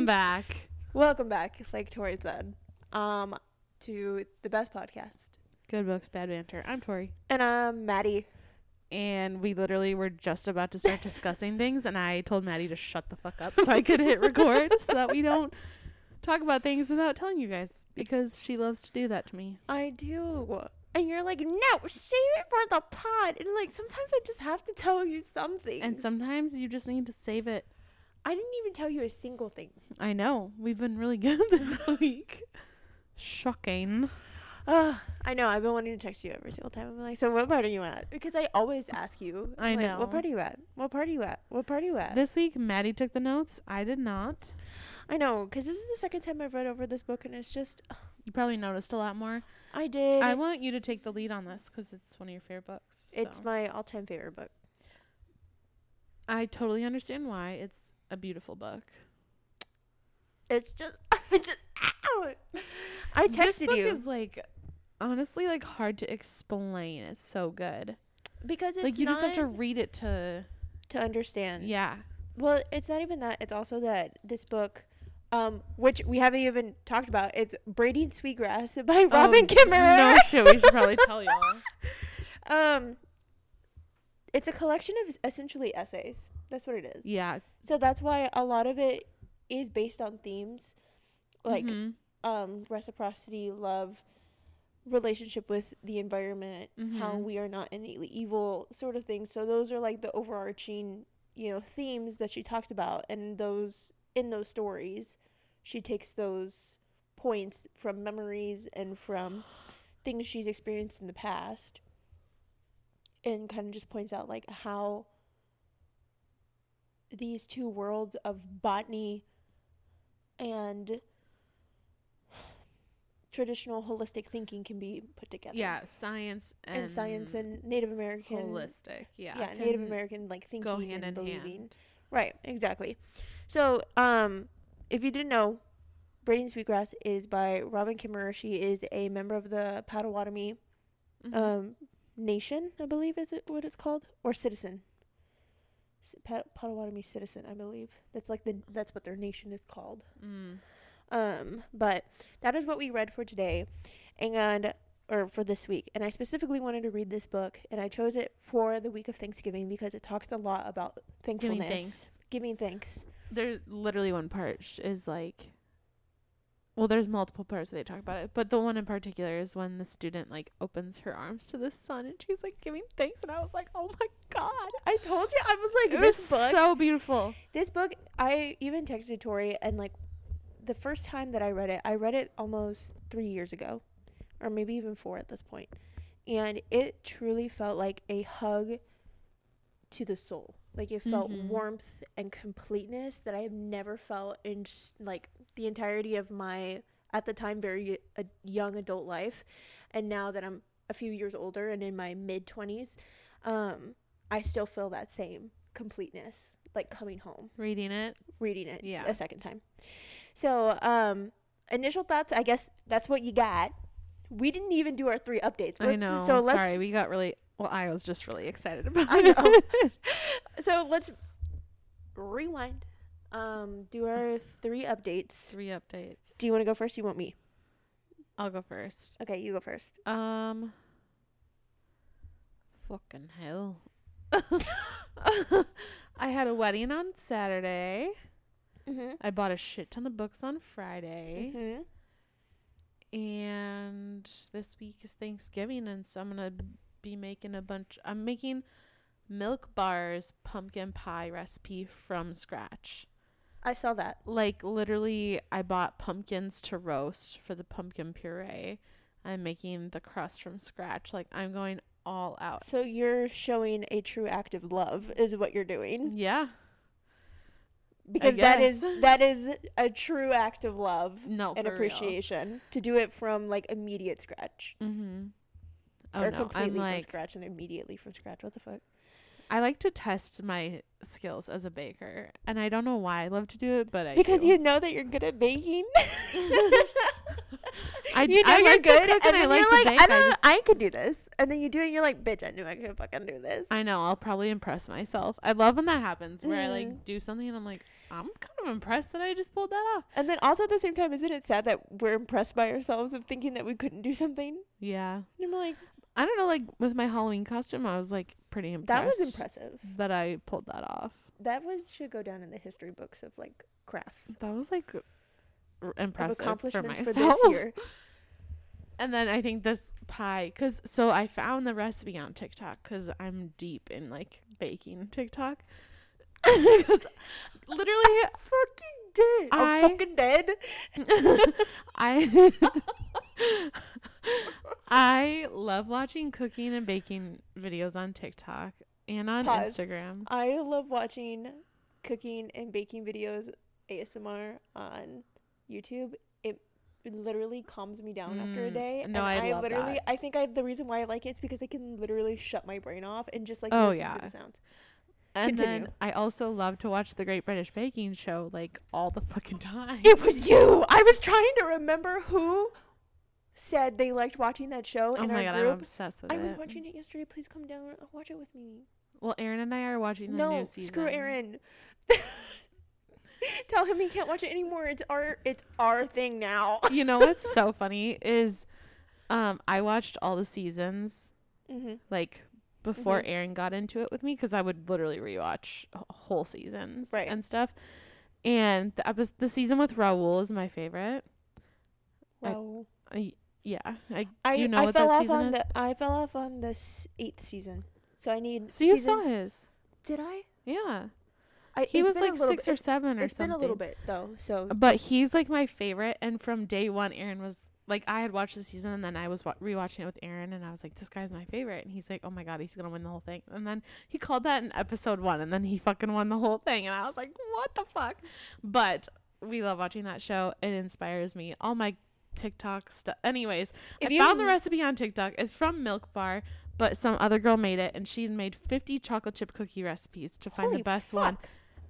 Welcome back. Welcome back, like Tori said, um, to the best podcast. Good books, bad banter. I'm Tori. And I'm Maddie. And we literally were just about to start discussing things, and I told Maddie to shut the fuck up so I could hit record so that we don't talk about things without telling you guys because she loves to do that to me. I do. And you're like, no, save it for the pod. And like, sometimes I just have to tell you something. And sometimes you just need to save it. I didn't even tell you a single thing. I know. We've been really good this week. Shocking. Ugh, I know. I've been wanting to text you every single time. I'm like, so what part are you at? Because I always ask you. I I'm like, know. What part are you at? What part are you at? What part are you at? This week, Maddie took the notes. I did not. I know, because this is the second time I've read over this book, and it's just, You probably noticed a lot more. I did. I want you to take the lead on this because it's one of your favorite books. it's so. my all-time favorite book. I totally understand why. It's a beautiful book. It's just, I just, ow! I this texted book you is like honestly like hard to explain. It's so good. because it's like you just have to read it to to understand. yeah. Well, it's not even that. It's also that this book, um, which we haven't even talked about, it's Braiding Sweetgrass by Robin Oh, Kimmerer. No shit. We should probably tell y'all. um, it's a collection of essentially essays. That's what it is. Yeah. So that's why a lot of it is based on themes like Mhm. um reciprocity, love, relationship with the environment, how Mhm. we are not innately evil, sort of things. So those are like the overarching, you know, themes that she talks about and those in those stories, she takes those points from memories and from things she's experienced in the past and kind of just points out like how these two worlds of botany and traditional holistic thinking can be put together. yeah. Science and, And, science and Native American holistic. Yeah. yeah, Native American like thinking and in believing. hand. Right, exactly. So, um, if you didn't know, Braiding Sweetgrass is by Robin Kimmerer. She is a member of the Potawatomi Mhm. um, nation, I believe is it what it's called, or citizen. Potawatomi citizen, I believe. That's like the that's what their nation is called. Mm. Um, but that is what we read for today, and or for this week. And I specifically wanted to read this book, and I chose it for the week of Thanksgiving because it talks a lot about thankfulness, Giving thanks. giving thanks. There's literally one part is like well there's multiple parts where they talk about it but the one in particular is when the student like opens her arms to the sun and she's like giving thanks and i was like oh my god I told you, I was like, it this was book, so beautiful this book. I even texted Tori, and like, the first time that I read it, I read it almost three years ago, or maybe even four at this point, and it truly felt like a hug to the soul. Like it felt Mhm. warmth and completeness that I have never felt in like the entirety of my at the time very a young adult life, and now that I'm a few years older and in my mid twenties, um, I still feel that same completeness, like coming home, reading it reading it Yeah. a second time. So, um, initial thoughts. I guess that's what you got. We didn't even do our three updates. i Let's- know So let's. sorry we got really well i was just really excited about I it know. so let's rewind. Um, do our three updates. three updates Do you want to go first? You want me? i'll go first Okay, you go first. um fucking hell i had a wedding on saturday Mm-hmm. I bought a shit ton of books on Friday. Mm-hmm. And this week is Thanksgiving and so I'm going to be making a bunch I'm making milk bars pumpkin pie recipe from scratch. I saw that. Like literally I bought pumpkins to roast for the pumpkin puree. I'm making the crust from scratch. Like I'm going all out. So you're showing a true act of love, is what you're doing, Yeah. because that is that is a true act of love No, and appreciation to do it from like immediate scratch Real. Oh or no. completely I'm from like scratch and immediately from scratch. What the fuck? I like to test my skills as a baker, and I don't know why I love to do it, but I because do. you know that you're good at baking. I, you know I you're like good, and and I like you're to like, bake. I I, don't, just, I could do this, and then you do it, and you're like, bitch, I knew I could fucking do this. I know I'll probably impress myself. I love when that happens, where I Mhm. like do something and I'm like, I'm kind of impressed that I just pulled that off. And then also at the same time, isn't it sad that we're impressed by ourselves of thinking that we couldn't do something? Yeah. And I'm like, I don't know, like with my Halloween costume, I was like pretty impressed. that was impressive. That I pulled that off. That was should go down in the history books of like crafts That was like r- impressive for accomplishments myself. for, this year. And then I think this pie, cause so I found the recipe on TikTok, cause I'm deep in like baking TikTok. 'Cause literally, fucking dead. I- I'm fucking dead. I I love watching cooking and baking videos on TikTok and on Pause. Instagram. I love watching cooking and baking videos ASMR on YouTube. It literally calms me down after a Mm, day. no, and I love literally that. I think I the reason why I like it is because I can literally shut my brain off and just like Oh, listen yeah. to the sounds. And Continue. then I also love to watch the Great British Baking Show like all the fucking time. It was you. I was trying to remember who said they liked watching that show oh in my our god, I'm group. obsessed with I was watching it yesterday. Please come down. and Watch it with me. Well, Aaron and I are watching the no, new season. screw Aaron. Tell him he can't watch it anymore. It's our it's our thing now. You know what's so funny is, um, I watched all the seasons mm-hmm. like before Mhm. Aaron got into it with me because I would literally rewatch whole seasons Right. and stuff. And the episode, the season with Rahul is my favorite. I- Wow. I, yeah, I, I, do you know I what fell that off season on is? the I fell off on the eighth season. So I need so you saw his? Did I? Yeah, I he was like six bit- or seven or It's something. It's been a little bit though. So But he's like my favorite, and from day one, Aaron was like, I had watched the season, and then I was wa- rewatching it with Aaron, and I was like, this guy's my favorite, and he's like, oh my god, he's gonna win the whole thing, and then he called that in episode one, and then he fucking won the whole thing, and I was like, what the fuck? But we love watching that show. It inspires me. All my TikTok stuff. Anyways, If I found the recipe on TikTok. It's from Milk Bar, but some other girl made it, and she made 50 chocolate chip cookie recipes to find the best one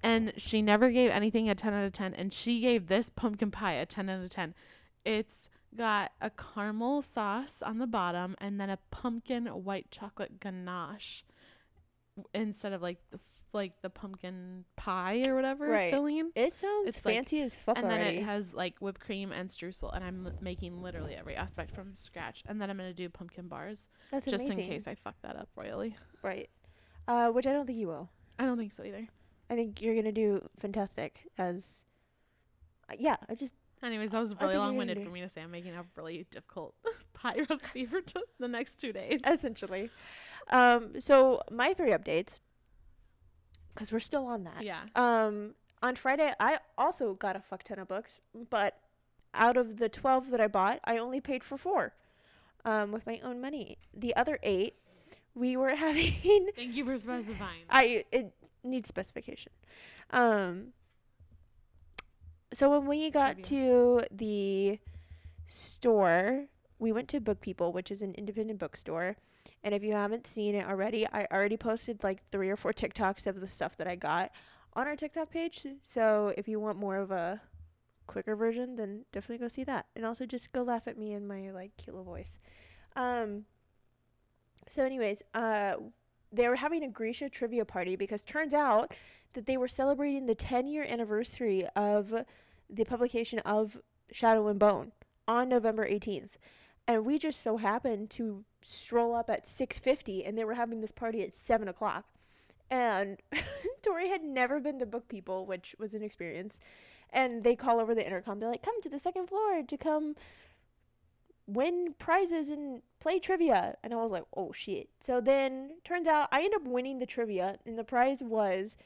and she never gave anything a 10 out of 10 and she gave this pumpkin pie a 10 out of 10 it's got a caramel sauce on the bottom and then a pumpkin white chocolate ganache instead of like the like the pumpkin pie or whatever Right. filling It sounds It's like- fancy as fuck and then it has like whipped cream and streusel and i'm making literally every aspect from scratch and then i'm to do pumpkin bars That's just amazing. in case i fuck that up royally Right. Uh, which I don't think you will. i don't think so either I think you're gonna do fantastic as. Uh, yeah, I just Anyways, that was really long winded for me to say. I'm making a really difficult pie recipe for t- the next two days. essentially. Um, so my three updates, because we're still on that. Yeah. Um, on Friday, I also got a fuck ton of books, but out of the 12 that I bought, I only paid for four um, with my own money. The other eight, we were having. Thank you for specifying. I It needs specification. Um, so when we got to the store, we went to Book People, which is an independent bookstore. And if you haven't seen it already, I already posted like three or four TikToks of the stuff that I got on our TikTok page. So if you want more of a quicker version, then definitely go see that. And also just go laugh at me in my like cute little voice. Um so anyways, uh they were having a Grisha trivia party because turns out that they were celebrating the 10 year anniversary of the publication of Shadow and Bone on November 18th. And we just so happened to stroll up at 6.50 and they were having this party at 7 o'clock. And Tori had never been to Book People, which was an experience. And they call over the intercom. They're like, come to the second floor to come win prizes and play trivia. And I was like, oh shit. So then turns out I end up winning the trivia, and the prize was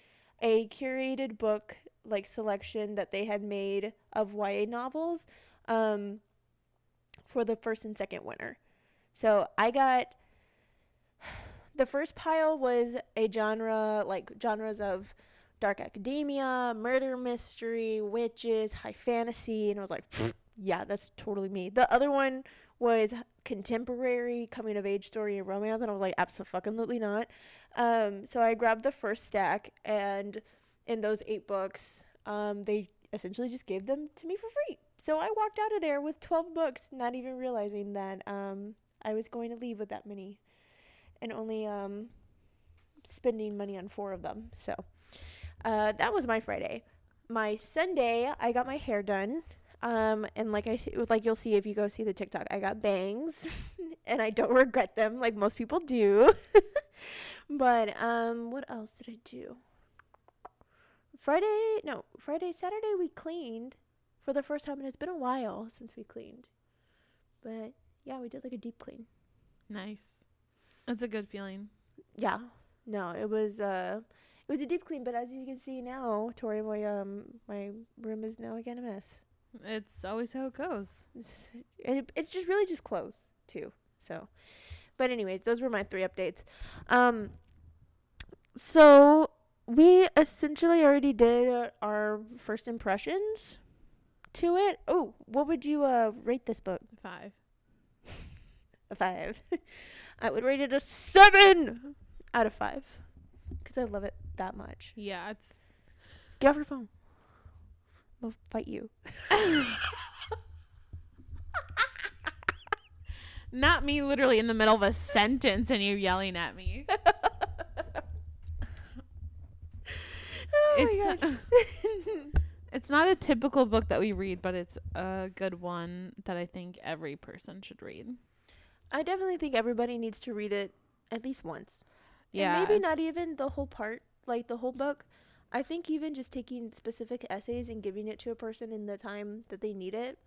a curated book like selection that they had made of YA novels um, for the first and second winner. So I got the first pile was a genre like genres of dark academia, murder mystery, witches, high fantasy, and I was like, yeah, that's totally me. The other one was contemporary coming of age story and romance, and I was like, absolutely not. Um, so I grabbed the first stack, and in those eight books, um, they essentially just gave them to me for free. So I walked out of there with 12 books, not even realizing that um, I was going to leave with that many and only um, spending money on four of them. So uh, that was my Friday. my Sunday, I got my hair done. Um, and like I like you'll see if you go see the TikTok, I got bangs, and I don't regret them like most people do. but um, what else did I do? Friday, no, Friday, Saturday we cleaned for the first time, and it's been a while since we cleaned. But yeah, we did like a deep clean. Nice. That's a good feeling. Yeah, no, it was uh, it was a deep clean. But as you can see now, Tori, my um, my room is now again a mess. It's always how it goes. and it, it's just really just clothes too. So, but anyways, those were my three updates. Um, so we essentially already did our first impressions to it. Oh, what would you uh rate this book? Five. A five. I would rate it a seven out of five because I love it that much. Yeah, it's Get off your phone. I'll fight you. not me literally in the middle of a sentence and you yelling at me. Oh it's uh, gosh. it's not a typical book that we read, but it's a good one that I think every person should read. I definitely think everybody needs to read it at least once. Yeah. And maybe not even the whole part, like the whole book. I think even just taking specific essays and giving it to a person in the time that they need it.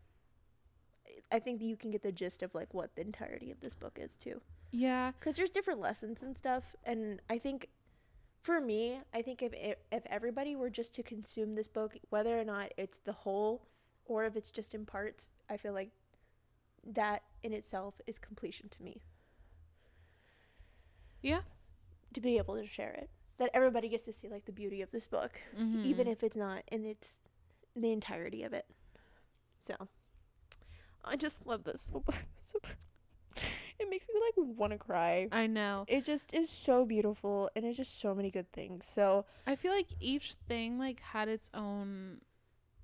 I think that you can get the gist of like what the entirety of this book is too. Yeah. Cuz there's different lessons and stuff and I think for me, I think if if everybody were just to consume this book whether or not it's the whole or if it's just in parts, I feel like that in itself is completion to me. Yeah. to be able to share it. That everybody gets to see like the beauty of this book, Mm-hmm. even if it's not in its the entirety of it. So I just love this so much. it makes me like want to cry. I know. It just is so beautiful and it's just so many good things. So I feel like each thing like had its own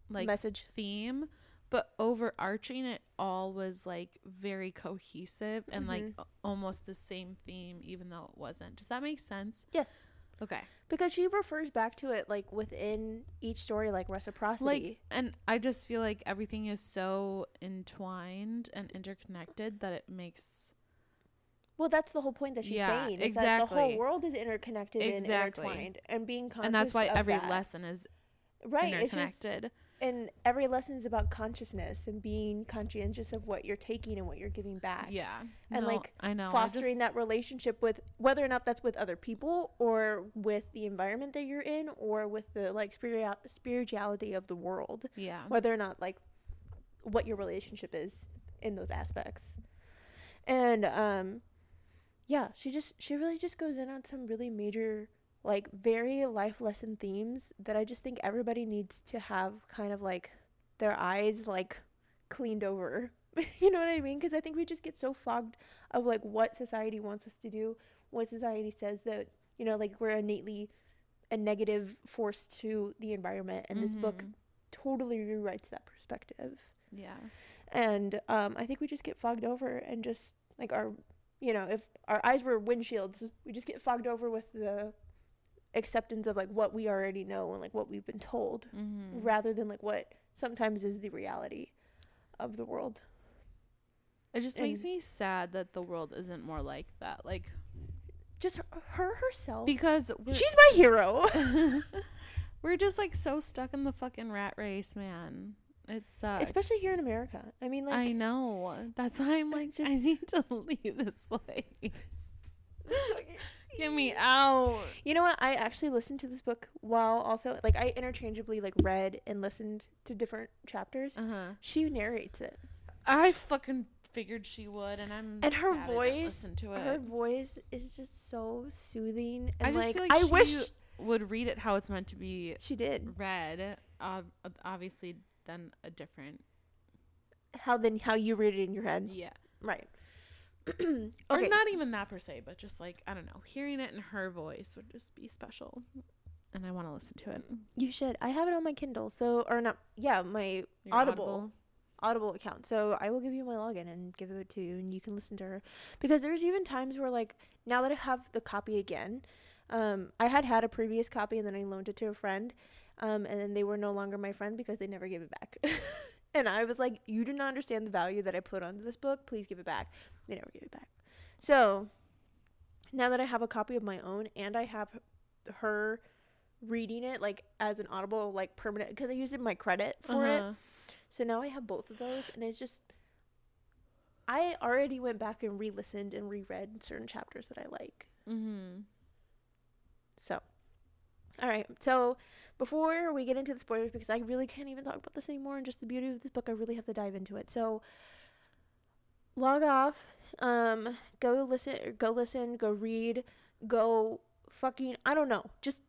like message. theme, but overarching it all was like very cohesive and like Mhm. a- almost the same theme even though it wasn't. Does that make sense? Yes. Okay. Because she refers back to it like within each story like reciprocity. Like and I just feel like everything is so entwined and interconnected that it makes well, that's the whole point that she's Yeah, saying. Is that the whole world is interconnected Exactly. and intertwined, and being conscious. and that's why every that. lesson is right it's just interconnected. And every lesson is about consciousness and being conscientious of what you're taking and what you're giving back yeah. and, No, like, I know. I fostering just- that relationship with whether or not that's with other people or with the environment that you're in or with the like spirit spirituality of the world Yeah. whether or not like what your relationship is in those aspects and um yeah she just she really just goes in on some really major like very life lesson themes that i just think everybody needs to have kind of like their eyes like cleaned over you know what i mean because i think we just get so fogged of like what society wants us to do what society says that you know like we're innately a negative force to the environment and this book Mhm. totally rewrites that perspective Yeah. and um, I think we just get fogged over and just like our, you know, if our eyes were windshields, we just get fogged over with the acceptance of like what we already know and like what we've been told, Mm-hmm. rather than like what sometimes is the reality of the world. It just makes me sad that the world isn't more like that. Like Just her, her herself. because She's my hero. we're just like so stuck in the fucking rat race, man. It sucks. Especially here in America. I mean, like, I know. That's why I'm like, just- I need to leave this place. Get me out. you know what? I actually listened to this book while also like I interchangeably like read and listened to different chapters. Uh huh. She narrates it. I fucking figured she would, and I'm And her voice- listen to it. Her voice is just so soothing I and just like, feel like I she wish would read it how it's meant to be she did. read. ob- obviously, than a different. How then how you read it in your head. Yeah. Right. Or okay. not even that per se, but just like I don't know, hearing it in her voice would just be special, and I want to listen to it. you should. I have it on my Kindle. So or not yeah, my Your Audible. Audible account. So I will give you my login and give it to you and you can listen to her. Because there's even times where like now that I have the copy again, um I had had a previous copy and then I loaned it to a friend. Um, and then they were no longer my friend because they never gave it back. and I was like, You do not understand the value that I put onto this book. Please give it back. They never gave it back. So now that I have a copy of my own and I have her reading it like as an audible like permanent because I used it in my credit for it. Uh-huh. So now I have both of those and it's just I already went back and re-listened and reread certain chapters that I like. Mm-hmm. So all right. So before we get into the spoilers because I really can't even talk about this anymore and just the beauty of this book, I really have to dive into it. So log off, um go listen go listen, go read, go fucking I don't know. Just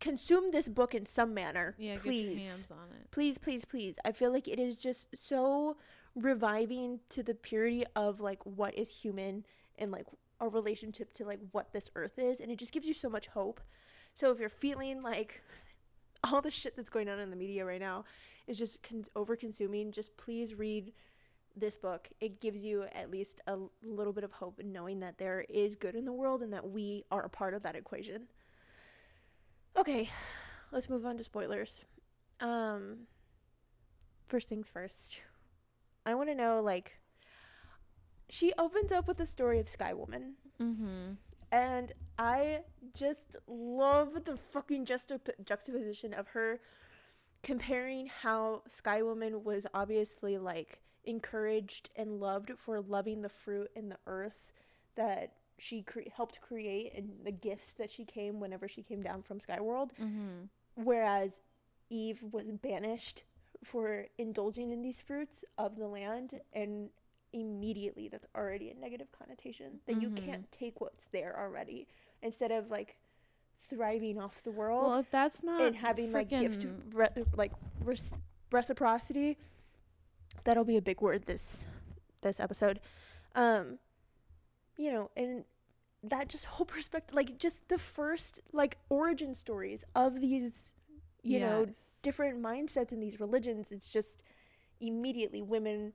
consume this book in some manner. Yeah, get please. your hands on it. please please please i feel like it is just so reviving to the purity of like what is human and like our relationship to like what this earth is and it just gives you so much hope so if you're feeling like all the shit that's going on in the media right now is just con- over consuming just please read this book. It gives you at least a little bit of hope in knowing that there is good in the world and that we are a part of that equation. Okay let's move on to spoilers. Um first things first i want to know like she opens up with the story of sky woman. Mhm. And i just love the fucking juxtap- juxtaposition of her comparing how sky woman was obviously like encouraged and loved for loving the fruit and the earth that she cre- helped create and the gifts that she came whenever she came down from skyworld Mhm. whereas Eve was banished for indulging in these fruits of the land and immediately that's already a negative connotation that you Mhm. can't take what's there already. Instead of like thriving off the world Well, if that's not and having like gift re- like res- reciprocity that'll be a big word this this episode. Um you know and that just whole perspective like just the first like origin stories of these you know different mindsets in these religions it's just immediately women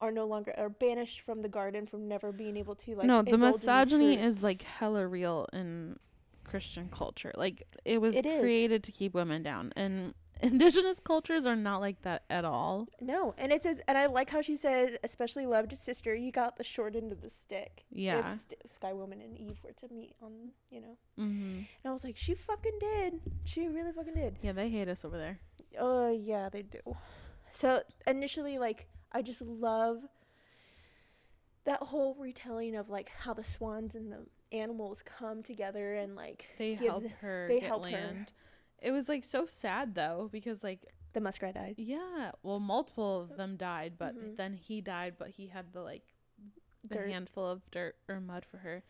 are no longer are banished from the garden from never being able to like no, the indulge in these misogyny is like hella real in Christian culture. Like it was It is. created to keep women down, and indigenous cultures are not like that at all. No, and it says, and I like how she says, especially loved sister, you got the short end of the stick. Yeah. If St- Sky Woman and Eve were to meet on, you know. Mm-hmm. And I was like, she fucking did. She really fucking did. Yeah, they hate us over there. Oh, yeah, they do. So initially, like, I just love that whole retelling of, like, how the swans and the animals come together and, like, They give help her they help her. land. It was like so sad though because like the muskrat died. yeah, well multiple of them died, but Mhm. then he died, but he had the like the Dirt. handful of dirt or mud for her.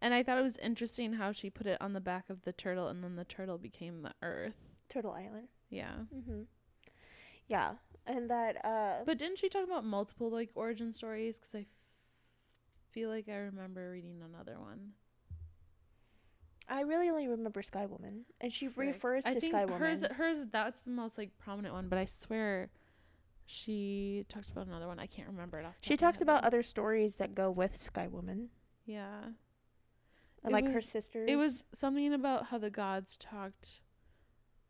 And I thought it was interesting how she put it on the back of the turtle and then the turtle became the earth. Turtle Island. Yeah. Mm-hmm. Yeah. And that, uh, But didn't she talk about multiple like origin stories? Because I f- feel like I remember reading another one. I really only remember Sky Woman. And she Frick. refers to I think Sky Woman. hers hers that's the most like prominent one. But I swear, she talks about another one. I can't remember it off. the She talks about other stories that go with Sky Woman, Yeah, and like her was- sisters. it was something about how the gods talked,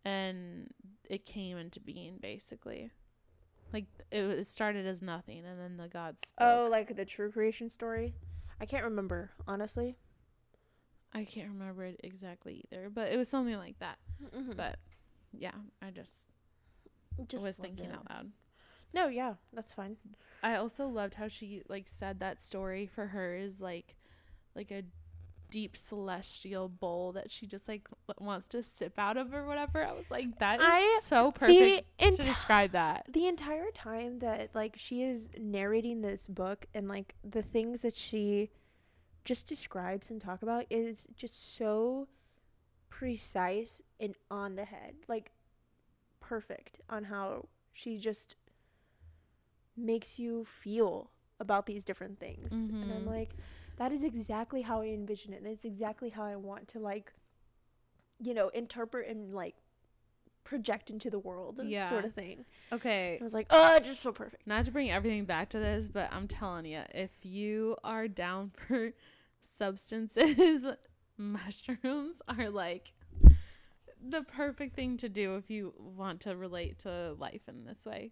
and it came into being basically. Like it, was, it started as nothing, and then the gods. Spoke. oh, like the true creation story. I can't remember honestly. I can't remember it exactly either, but it was something like that. Mm-hmm. But yeah, I just, Just was thinking out loud. No, yeah, that's fine. I also loved how she like said that story for her is like like a deep celestial bowl that she just like wants to sip out of or whatever. I was like that is I- so perfect the to enti- describe that. the entire time that like she is narrating this book and like the things that she just describes and talk about is just so precise and on the head like perfect on how she just makes you feel about these different things and i'm Mhm. like that is exactly how i envision it That's exactly how i want to like you know interpret and like project into the world Yeah. sort of thing Okay, I was like, oh, just so perfect. not to bring everything back to this, but I'm telling you, if you are down for substances, mushrooms are like the perfect thing to do if you want to relate to life in this way.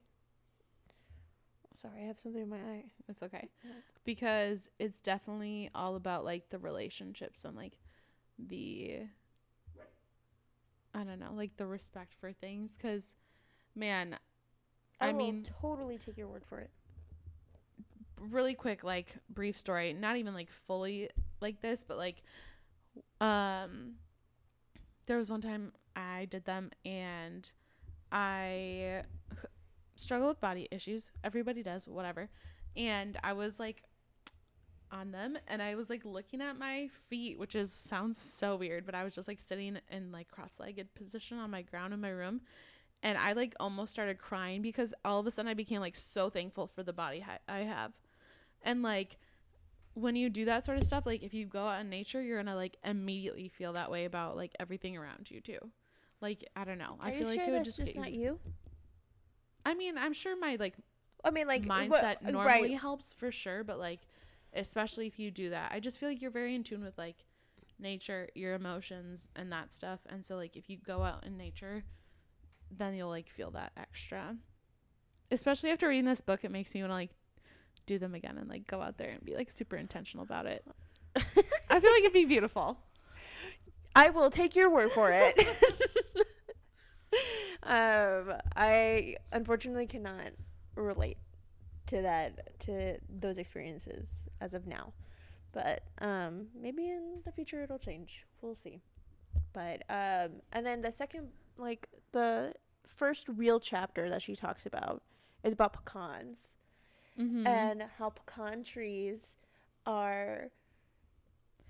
Sorry, I have something in my eye. It's okay. Because it's definitely all about like the relationships and like the I don't know, like the respect for things cuz man, I, I will mean totally take your word for it. really quick like brief story, not even like fully like this, but like um there was one time I did them and I struggle with body issues. Everybody does, whatever. And I was like on them and I was like looking at my feet, which is sounds so weird, but I was just like sitting in like cross-legged position on my ground in my room and I like almost started crying because all of a sudden I became like so thankful for the body ha- I have. And like when you do that sort of stuff, like if you go out in nature, you're gonna like immediately feel that way about like everything around you too. Like I don't know. I Are feel you like sure it would just, just not you. you? I mean, I'm sure my like I mean, like mindset normally right? helps for sure, but like especially if you do that, I just feel like you're very in tune with like nature, your emotions, and that stuff. And so like if you go out in nature, then you'll like feel that extra. Especially after reading this book, it makes me want to like do them again and like go out there and be like super intentional about it. I feel like it'd be beautiful. I will take your word for it. um, I unfortunately cannot relate to that to those experiences as of now, but um, maybe in the future it'll change. We'll see. But um, and then the second, like the first real chapter that she talks about is about pecans Mm-hmm. and how pecan trees are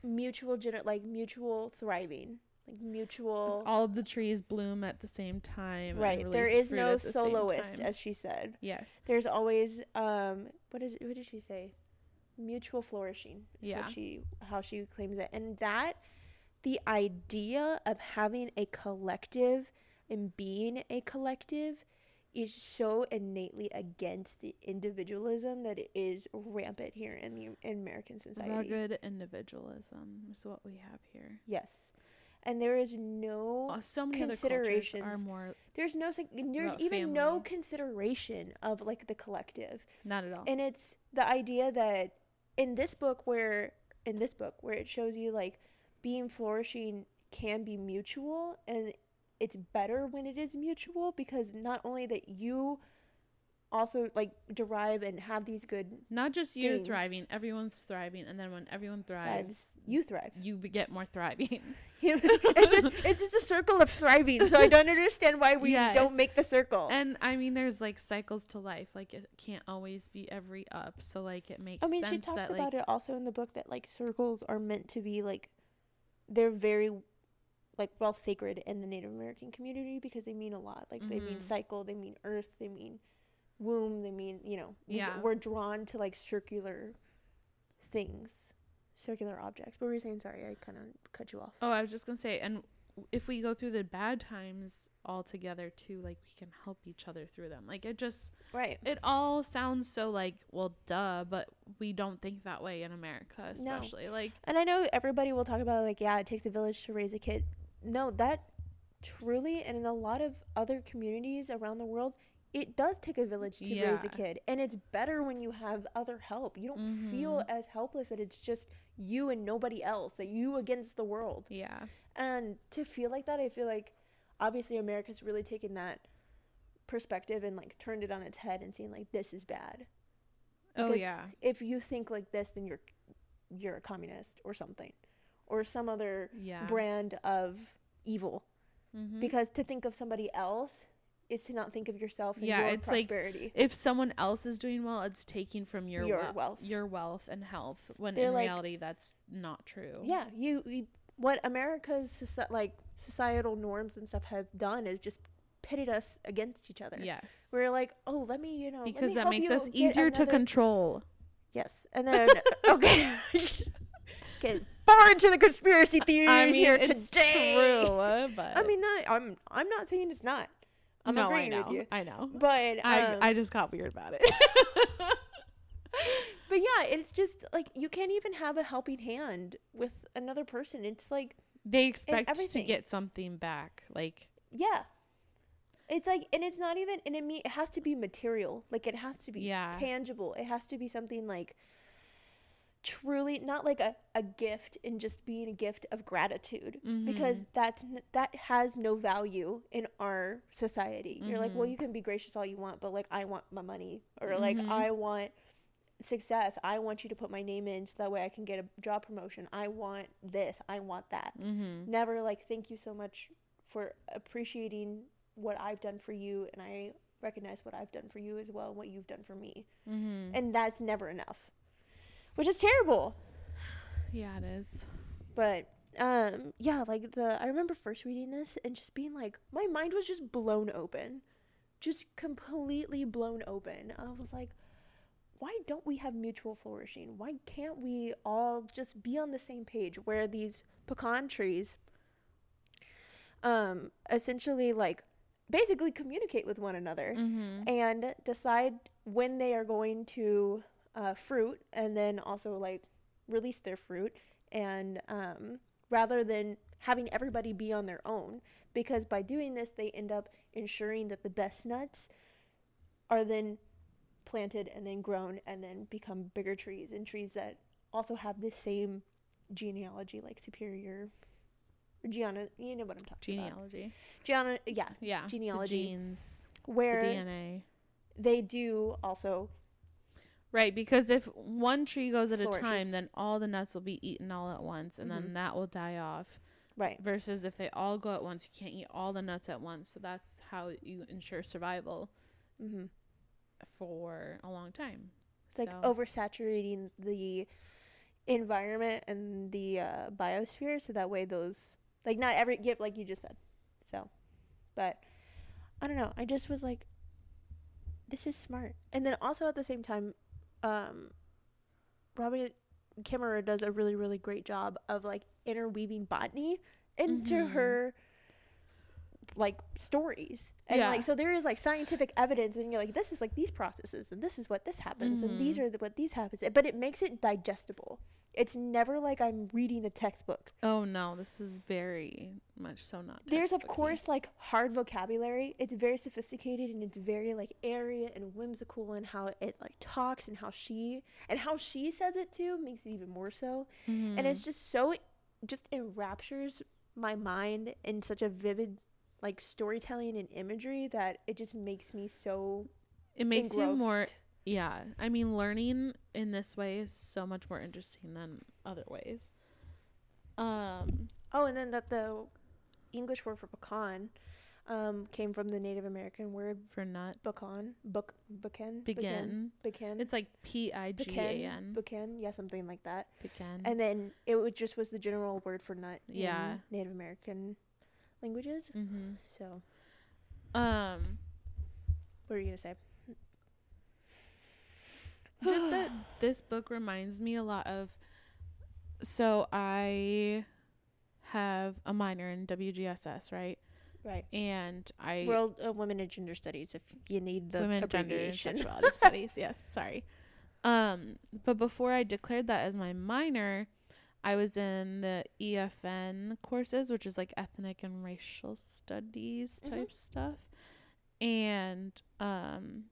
mutual gener- like mutual thriving like mutual all of the trees bloom at the same time. right there is no soloist as she said yes. there's always um what is what did she say mutual flourishing is Yeah. what she how she claims it and that the idea of having a collective and being a collective is so innately against the individualism that it is rampant here in the in American society. Rugged individualism is what we have here. Yes. And there is no Uh, so many other cultures are considerations. more there's no there's even no consideration of like the collective. not at all. And it's the idea that in this book where in this book where it shows you like being flourishing can be mutual and it's better when it is mutual because not only that you also like derive and have these good not just you things. thriving, everyone's thriving, and then when everyone thrives, you thrive. you be- get more thriving. it's just it's just a circle of thriving. So I don't understand why we Yes. don't make the circle. and I mean, there's like cycles to life. Like it can't always be every up. So like it makes I mean, sense she talks that about like it also in the book that like circles are meant to be like they're very like well sacred in the Native American community because they mean a lot. Like they mean Mhm. cycle, they mean earth, they mean womb, they mean you know we, Yeah. we're drawn to like circular things, circular objects. What were you saying? Sorry, I kind of cut you off. Oh, I was just gonna say, and if we go through the bad times all together too, like we can help each other through them. Like it just, Right. it all sounds so like, well, duh, but we don't think that way in America, No. especially. Like, And I know everybody will talk about like, yeah, it takes a village to raise a kid. No, that truly, and in a lot of other communities around the world, it does take a village to raise a kid. And it's better when you have other help. You don't feel Mhm. as helpless that it's just you and nobody else, that you against the world. yeah, And to feel like that, I feel like obviously America's really taken that perspective and like turned it on its head and seen like this is bad. oh yeah, If you think like this, then you're you're a communist or something. Or some other yeah. brand of evil Mhm. because to think of somebody else is to not think of yourself and Yeah, your it's like if someone else is doing well, it's taking from your, Your wel- wealth. your wealth and health. When They're in like- reality, that's not true. yeah, you, you what America's soci- like societal norms and stuff have done is just pitted us against each other. Yes. We're like, oh, let me, you know, because that makes us easier to control. Yes, and then okay, get far into the conspiracy theories I mean, here it's today. true, but I mean, not, I'm I'm not saying it's not. I'm no, agreeing I know, with you, I know. but I um, I just got weird about it. But yeah, it's just like you can't even have a helping hand with another person. It's like They expect to get something back. Like Yeah. It's like, and it's not even, and it me, it has to be material. Like it has to be Yeah. tangible. It has to be something like truly not like a, a gift and just being a gift of gratitude because mhm. that's that has no value in our society. You're like, well, Mhm. you can be gracious all you want, but like I want my money or like Mhm. I want success. I want you to put my name in so that way I can get a job promotion. I want this. I want that Mhm. never like thank you so much for appreciating what I've done for you and I recognize what I've done for you as well and what you've done for me. Mhm. And that's never enough. Which is terrible. yeah, it is. But um yeah, like the I remember first reading this and just being like my mind was just blown open. Just completely blown open. I was like why don't we have mutual flourishing? Why can't we all just be on the same page where these pecan trees um essentially like basically communicate with one another Mhm. and decide when they are going to uh, fruit and then also like release their fruit and um, rather than having everybody be on their own because by doing this they end up ensuring that the best nuts are then planted and then grown and then become bigger trees and trees that also have the same genealogy like superior Gianna, you know what I'm talking about. Genealogy. Gianna, yeah, Yeah. the Genealogy. genes. where the DNA. they do also Right, because if one tree goes at a time, then all the nuts will be eaten all at once, and Mhm. then that will die off. right Versus if they all go at once, you can't eat all the nuts at once. So that's how you ensure survival mm-hmm. for a long time. it's like oversaturating the environment and the uh, biosphere so that way those like not every gift, like you just said so but i don't know i just was like this is smart and then also at the same time um robin kimmerer does a really really great job of like interweaving botany into Mhm. her like stories and Yeah. like so there is like scientific evidence and you're like this is like these processes and this is what this happens and these Mhm. are the, what these happens but it makes it digestible it's never like i'm reading a textbook Oh no, this is very much so not. there's of course like hard vocabulary it's very sophisticated and it's very like airy and whimsical and how it like talks and how she and how she says it too makes it even more so and Mhm. it's just so just enraptures my mind in such a vivid like storytelling and imagery that it just makes me so it makes you more. Yeah, I mean, learning in this way is so much more interesting than other ways. Um. oh and then that the english word for pecan um, came from the native american word For nut, pecan book pecan begin. pecan It's like P I G A N. pecan yeah something like that Pecan. and then it would just was the general word for nut Yeah. in native american languages mm-hmm. so Um. what were you gonna say just that this book reminds me a lot of so i have a minor in wgss right right and i World of Women and Gender Studies. If you need the women gender and abbreviation. sexuality studies yes sorry um but before i declared that as my minor i was in the efn courses which is like ethnic and racial studies Mhm. type stuff and um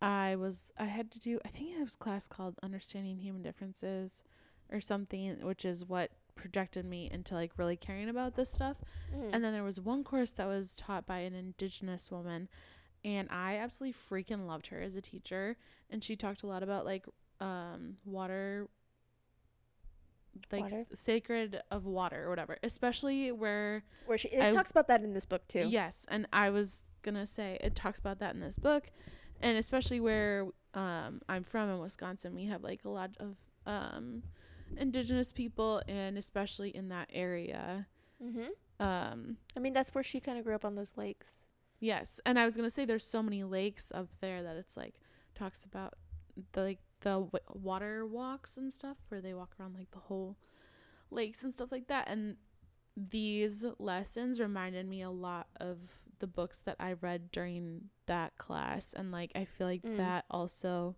i was i had to do i think it was class called understanding human differences or something which is what projected me into like really caring about this stuff Mm. and then there was one course that was taught by an indigenous woman and I absolutely freaking loved her as a teacher and she talked a lot about like um water like Water? sacred of water or whatever, especially where where she it I- talks about that in this book too. Yes, and I was gonna say it talks about that in this book, and especially where um I'm from in Wisconsin, we have like a lot of um indigenous people, and especially in that area. Mm-hmm. Um, I mean, that's where she kind of grew up on those lakes. yes, and I was gonna say there's so many lakes up there that it's like talks about the like the w- water walks and stuff where they walk around like the whole lakes and stuff like that, and these lessons reminded me a lot of the books that I read during that class and like I feel like Mm. that also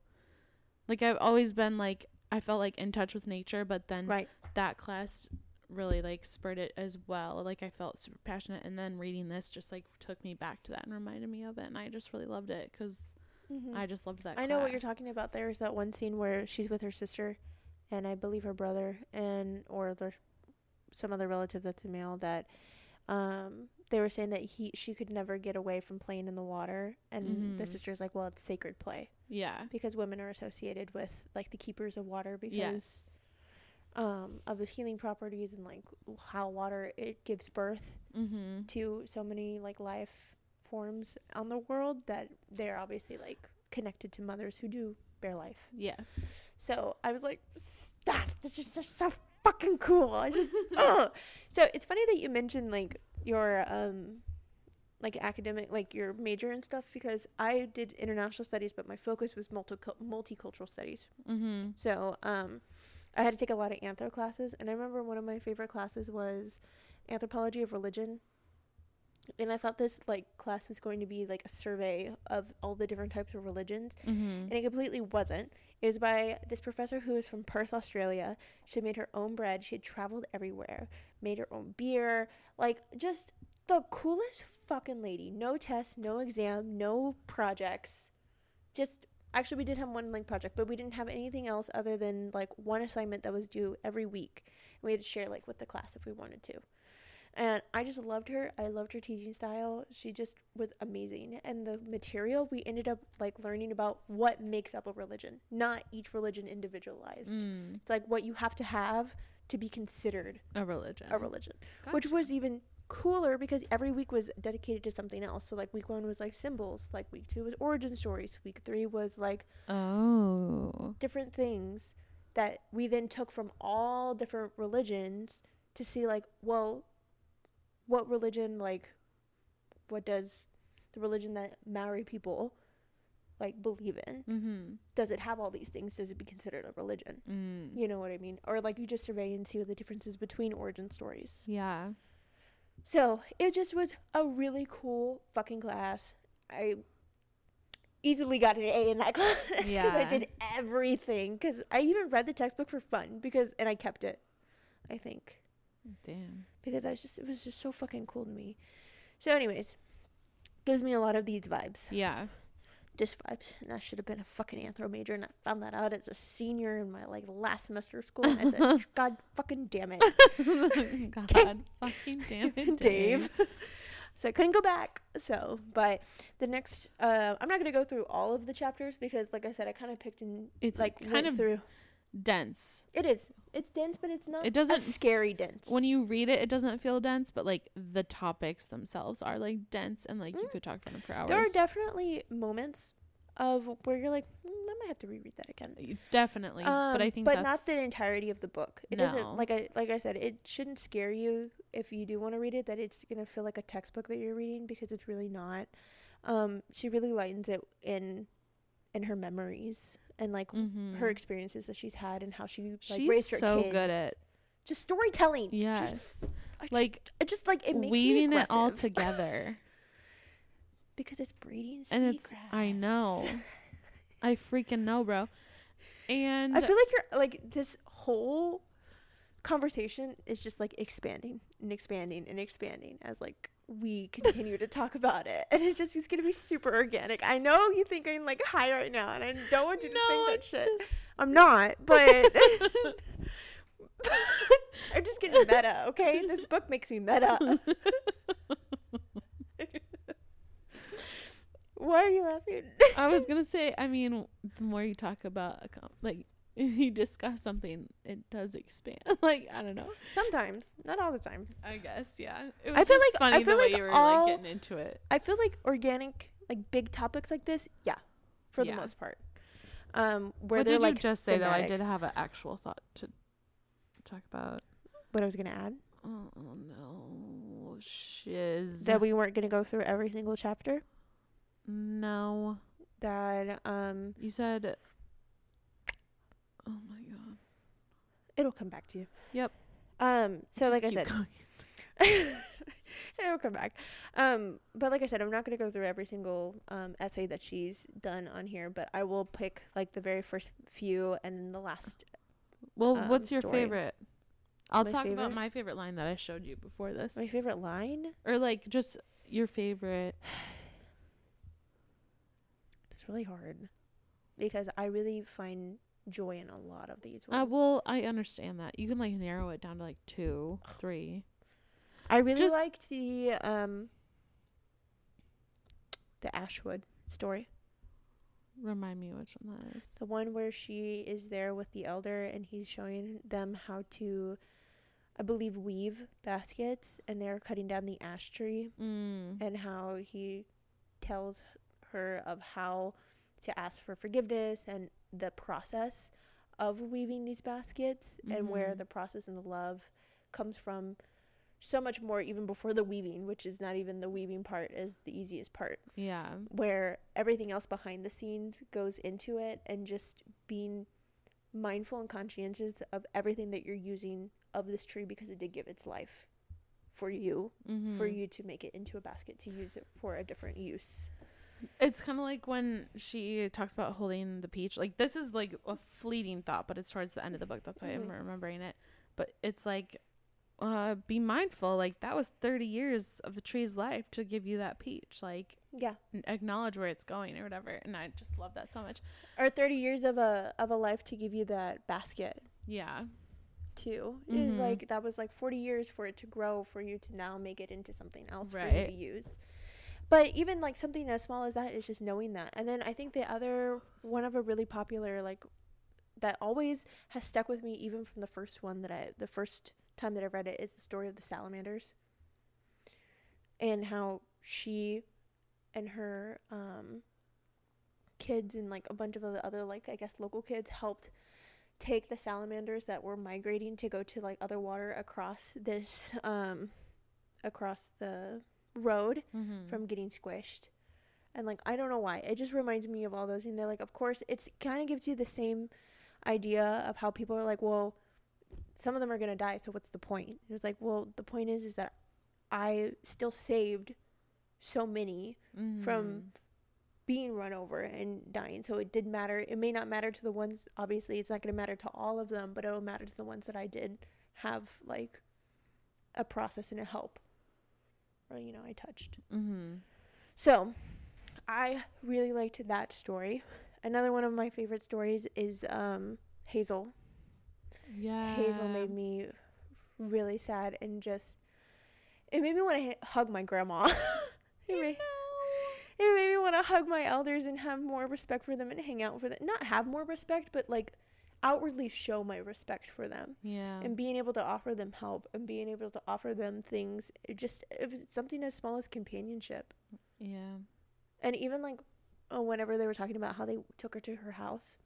like I've always been like I felt like in touch with nature but then Right. that class really like spurred it as well. Like I felt super passionate, and then reading this just like took me back to that and reminded me of it, and I just really loved it because Mhm. I just loved that. I know what you're talking about. There's that one scene where she's with her sister, and I believe her brother, and or there's some other relative that's a male that, um, they were saying that he she could never get away from playing in the water, and the Mhm. sister's like, well, it's sacred play Yeah. because women are associated with like the keepers of water because Yes. um of the healing properties and like how water it gives birth Mm-hmm. to so many like life forms on the world that they're obviously like connected to mothers who do bear life. Yes. So I was like, stop. This is just so fucking cool. I just, ugh. So it's funny that you mentioned like your, um, like academic, like your major and stuff, because I did international studies, but my focus was multi- multicultural studies. Mm-hmm. So, um, I had to take a lot of anthro classes, and I remember one of my favorite classes was anthropology of religion. And I thought this like class was going to be like a survey of all the different types of religions, Mm-hmm. and it completely wasn't. It was by this professor who was from Perth, Australia. She made her own bread. She had traveled everywhere, made her own beer. Like, just the coolest fucking lady. No test, no exam, no projects. Just, actually, we did have one like project, but we didn't have anything else other than like one assignment that was due every week. And we had to share like with the class if we wanted to. And I just loved her. I loved her teaching style. She just was amazing. And the material, we ended up like learning about what makes up a religion, not each religion individualized. Mm. It's like what you have to have to be considered A religion. a religion, which was even cooler because every week was dedicated to something else. So like week one was like symbols, like week two was origin stories, week three was like Oh. different things that we then took from all different religions to see like well what religion like what does the religion that Maori people like believe in Mm-hmm. does it have all these things does it be considered a religion Mm. you know what i mean or like you just survey and see the differences between origin stories Yeah. so it just was a really cool fucking class i easily got an a in that class because i did everything because i even read the textbook for fun because and i kept it i think Damn. Because I was just it was just so fucking cool to me. So, anyways, gives me a lot of these vibes, Yeah. just vibes. And I should have been a fucking anthro major, and I found that out as a senior in my like last semester of school. And I said, God fucking damn it, God fucking damn it, Dave. so I couldn't go back. So, but the next, uh, I'm not gonna go through all of the chapters because, like I said, I kind of picked and It's like kind went of through. Dense. It is. It's dense, but it's not. It doesn't scary dense. When you read it, it doesn't feel dense, but like the topics themselves are like dense and like you Mm. could talk about them for hours. there are definitely moments of where you're like, mm, I might have to reread that again. Definitely, but I Um, think but that's not the entirety of the book. It No. doesn't like I like I said, it shouldn't scare you if you do want to read it that it's gonna feel like a textbook that you're reading because it's really not. Um, she really lightens it in in her memories and like Mhm. her experiences that she's had and how she like She's raised her so kids. good at just storytelling. Yes, I- like it just like it makes me weaving it all together. because it's breeding and it's I know, I freaking know, bro. And I feel like you're like this whole conversation is just like expanding and expanding and expanding as like we continue to talk about it and it just is gonna be super organic. I know you think I'm like high right now and I don't want you to No, think that shit. just- I'm not, but I'm just getting meta, okay? This book makes me meta. Why are you laughing? I was gonna say, I mean, the more you talk about like if you discuss something, it does expand. like I don't know. Sometimes, not all the time. I guess yeah. It I feel just like- I feel the way like you were all- like getting into it. I feel like organic, like big topics like this, yeah, for Yeah. the most part. Um, where what did like you just say though? I did have an actual thought to talk about. what I was gonna add Oh, no, shiz. that we weren't gonna go through every single chapter. no, That um, you said. Oh my god. it'll come back to you. Yep. Um, so Just like I said, going. it'll come back. Um, but like I said, I'm not gonna go through every single um essay that she's done on here, but I will pick like the very first few and then the last. Well, um, what's your story. favorite? I'll My talk about my favorite line that I showed you before this. My favorite line. or like just your favorite. It's really hard because I really find joy in a lot of these Uh, well, I understand that. You can like narrow it down to like two, three. I really just- liked the um the Ashwood story. Remind me which one that is. The one where she is there with the elder and he's showing them how to I believe weave baskets and they're cutting down the ash tree Mm. and how he tells her of how to ask for forgiveness and the process of weaving these baskets and where Mhm. the process and the love comes from so much more even before the weaving which is not even the weaving part is the easiest part Yeah. where everything else behind the scenes goes into it and just being mindful and conscientious of everything that you're using of this tree because it did give its life for you Mm-hmm. for you to make it into a basket to use it for a different use. It's kind of like when she talks about holding the peach. Like this is like a fleeting thought, but it's towards the end of the book. That's why I'm Mhm. remembering it. But it's like, uh, be mindful. Like that was 30 years of the tree's life to give you that peach. Like Yeah. acknowledge where it's going or whatever. And I just love that so much. Or 30 years of a of a life to give you that basket Yeah. too. Was Mhm. like that was like 40 years for it to grow for you to now make it into something else for you to use. But even like something as small as that is just knowing that. And then I think the other one of a really popular like that always has stuck with me even from the first one that I the first time that I read it is the story of the salamanders. And how she and her um kids and like a bunch of the other like I guess local kids helped take the salamanders that were migrating to go to like other water across this um across the road Mm-hmm. from getting squished. And like I don't know why. It just reminds me of all those and they're like of course it's kind of gives you the same idea of how people are like, well, some of them are going to die, so what's the point? It was like, well, the point is is that I still saved so many Mm-hmm. from being run over and dying. So it did matter. It may not matter to the ones obviously it's not going to matter to all of them, but it'll matter to the ones that I did have like a process and a help. Or you know, I touched. Mm-hmm. So, I really liked that story. Another one of my favorite stories is um Hazel. Yeah. Hazel made me really sad and just it made me want to hug my grandma. it, made, it made me want to hug my elders and have more respect for them and hang out for them. Not have more respect, but like outwardly show my respect for them Yeah. and being able to offer them help and being able to offer them things. Just if it's something as small as companionship. yeah. And even like uh, whenever they were talking about how they took her to her house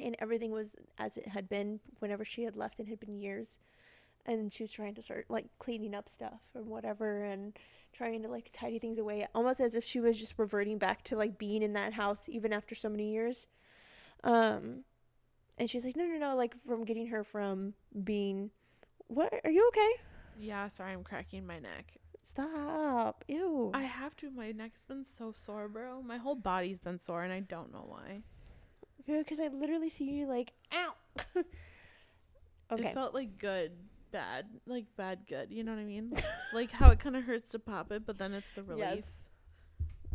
and everything was as it had been whenever she had left, it had been years. And she was trying to start like cleaning up stuff or whatever and trying to like tidy things away, almost as if she was just reverting back to like being in that house even after so many years. Um, and she's like, no, no, no, like from getting her from being, what, are you okay? Yeah. Sorry, I'm cracking my neck. Stop. Ew. I have to. My neck's been so sore, bro. My whole body's been sore, and I don't know why. Because I literally see you like, ow. okay. It felt like good, bad, like bad, good. You know what I mean? like how it kind of hurts to pop it, but then it's the release. Yes.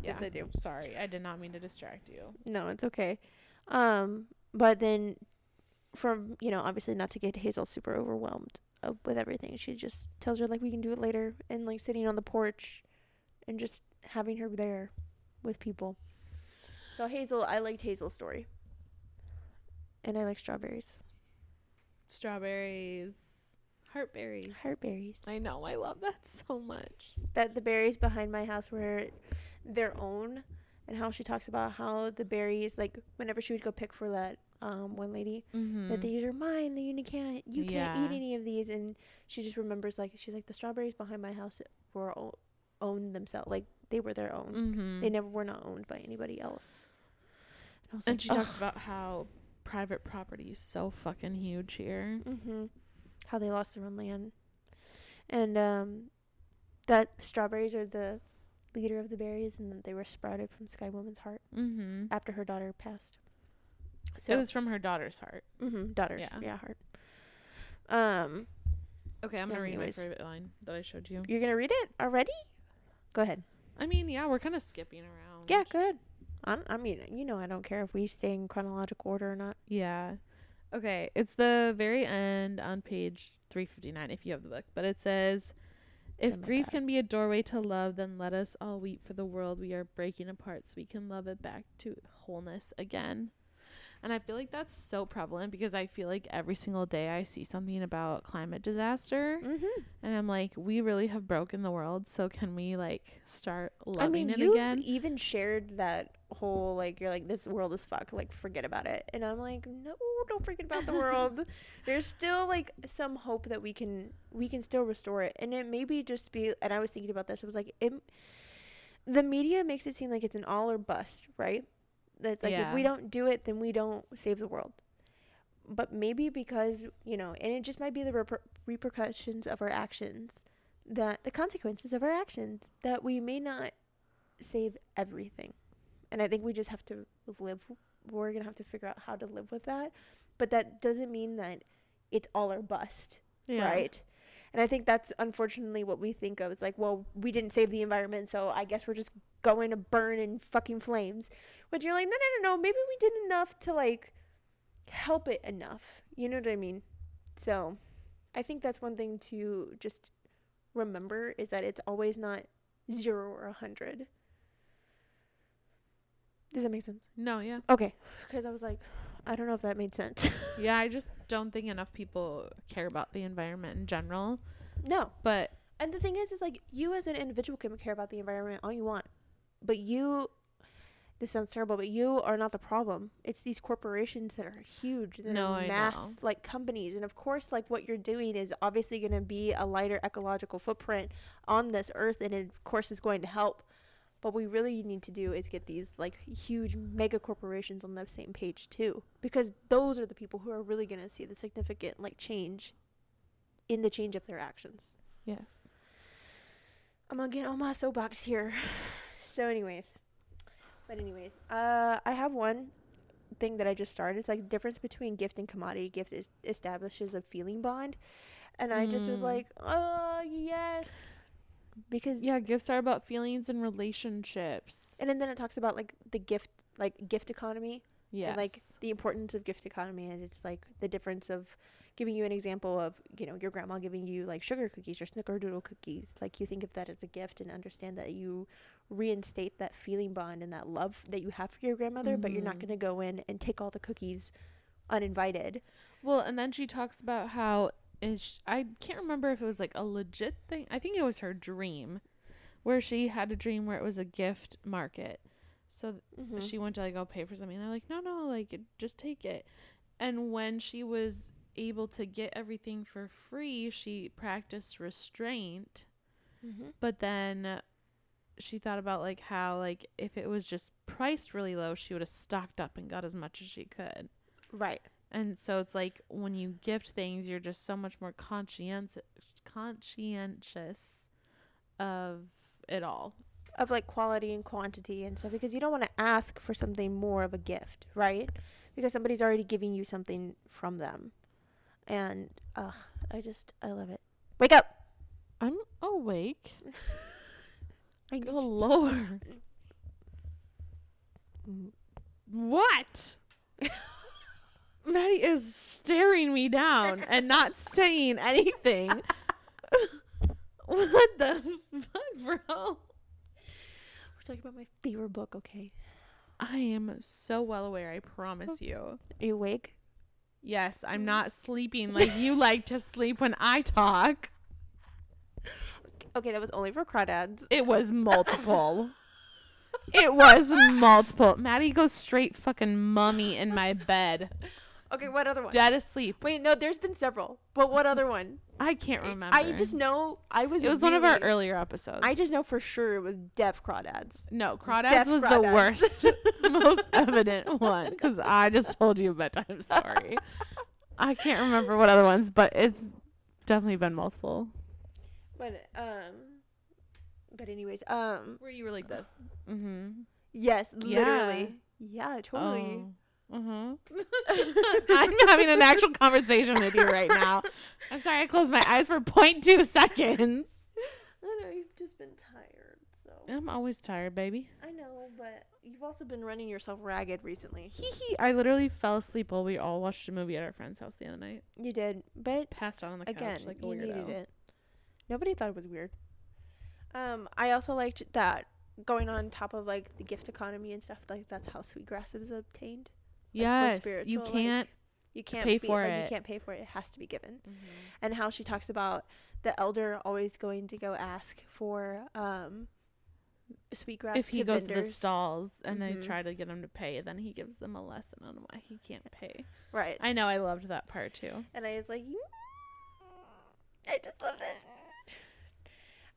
Yes, I do. Sorry, I did not mean to distract you. No, it's okay. Um, but then, from you know, obviously not to get Hazel super overwhelmed uh, with everything, she just tells her like we can do it later, and like sitting on the porch, and just having her there with people. So Hazel, I liked Hazel's story, and I like strawberries, Strawberries, heartberries. heartberries. I know. I love that so much. that the berries behind my house were their own and how she talks about how the berries like whenever she would go pick for that um one lady Mm-hmm. that these are mine that you can't you can't eat any of these and she just remembers like she's like the strawberries behind my house were o- owned themselves like they were their own mm-hmm. they never were not owned by anybody else and, and like, she talks about how private property is so fucking huge here. hmm how they lost their own land and um that strawberries are the leader of the berries and that they were sprouted from sky woman's heart Mm-hmm. after her daughter passed. So It was from her daughter's heart. hmm daughters, Yeah. yeah. heart. Um, Okay, I'm So gonna read my favorite line that I showed you. You're gonna read it already? Go ahead. I mean, yeah, we're kind of skipping around. Yeah, good. I, I mean, you know, I don't care if we stay in chronological order or not. Yeah. Okay, it's the very end on page 359 if you have the book, but it says if my grief bag. can be a doorway to love, then let us all weep for the world we are breaking apart so we can love it back to wholeness again. And I feel like that's so prevalent because I feel like every single day I see something about climate disaster Mm-hmm. and I'm like, we really have broken the world, so can we like start loving I mean, it you again? even shared that whole like you're like this world is fucked, like forget about it. And I'm like, no, don't forget about the world. There's still like some hope that we can we can still restore it, and it maybe just be. And I was thinking about this. I was like, it, the media makes it seem like it's an all or bust, right? That's like if we don't do it, then we don't save the world. But maybe because you know, and it just might be the reper- repercussions of our actions, that the consequences of our actions, that we may not save everything. And I think we just have to live we're going to have to figure out how to live with that. But that doesn't mean that it's all or bust, right? And I think that's unfortunately what we think of. It's like, well, we didn't save the environment, so I guess we're just going to burn in fucking flames. But you're like, no, no, no, no. Maybe we did enough to like help it enough. You know what I mean? So, I think that's one thing to just remember is that it's always not zero or a hundred. Does that make sense? No, yeah. Okay, because I was like, I don't know if that made sense. Yeah, I just don't think enough people care about the environment in general. no, But and the thing is, is like you as an individual can care about the environment all you want, but you. This sounds terrible, but you are not the problem. It's these corporations that are huge, that No, are mass know. like companies, and of course, like what you're doing is obviously going to be a lighter ecological footprint on this earth, and it of course is going to help. But what we really need to do is get these like huge mega corporations on the same page too, because those are the people who are really going to see the significant like change in the change of their actions. yes. I'm gonna get on my soapbox here. so, anyways, but anyways, uh, I have one thing that I just started. It's like the difference between gift and commodity. Gift is, establishes a feeling bond, and I just was Mm. like, oh yes, because Yeah, gifts are about feelings and relationships. and then, then it talks about like the gift like gift economy yes. and like the importance of gift economy and it's like the difference of giving you an example of you know your grandma giving you like sugar cookies or snickerdoodle cookies like you think of that as a gift and understand that you reinstate that feeling bond and that love that you have for your grandmother but you're not Mhm. going to go in and take all the cookies uninvited Well, and then she talks about how is I can't remember if it was like a legit thing. I think it was her dream, where she had a dream where it was a gift market. So mm-hmm. she went to like go pay for something. And They're like, no, no, like just take it. And when she was able to get everything for free, she practiced restraint. mm-hmm. But then she thought about like how like if it was just priced really low, she would have stocked up and got as much as she could. right And so it's like when you gift things, you're just so much more conscientious conscientious of it all. of like quality and quantity and stuff because you don't want to ask for something more of a gift right because somebody's already giving you something from them and uh i just i love it wake up I'm awake. I Good lord. Mm. What? Maddie is staring me down and not saying anything. what the fuck, bro? We're talking about my favorite book, okay? I am so well aware, I promise you. Are you awake? Yes, I'm not sleeping like you like to sleep when I talk. Okay, that was only for crawdads. It was multiple. it was multiple. Maddie goes straight fucking mummy in my bed, Okay, what other one? dead asleep. Wait, no, there's been several. But what other one? I can't remember. I just know I was It was one of our earlier episodes. I just know for sure it was deaf crawdads. no, crawdads Deaf was the crawdads. worst, most evident one because I just told you a bedtime story. I can't remember what other ones, but it's definitely been multiple. But um but anyways, um Where you were like this. Mm-hmm. yes, literally. Yeah, totally. Oh, Uh-huh. I'm having an actual conversation with you right now. I'm sorry I closed my eyes for 0.2 seconds. I know you've just been tired, so I'm always tired, baby. I know, but you've also been running yourself ragged recently. Hee hee. I literally fell asleep while we all watched a movie at our friend's house the other night. You did, but Passed out on the again, couch like a you weirdo. needed it. Nobody thought it was weird. Um, I also liked that going on top of like the gift economy and stuff like that's how sweetgrass is obtained. Like, Yes, you can't. You can't Pay be, for like, it. You can't pay for it. It has to be given. And how she talks about the elder always going to go ask for um sweetgrass if he to goes to the vendors. stalls and Mhm. they try to get him to pay, then he gives them a lesson on why he can't pay. Right. I know. I loved that part too. And I was like, "Mm, I just love it.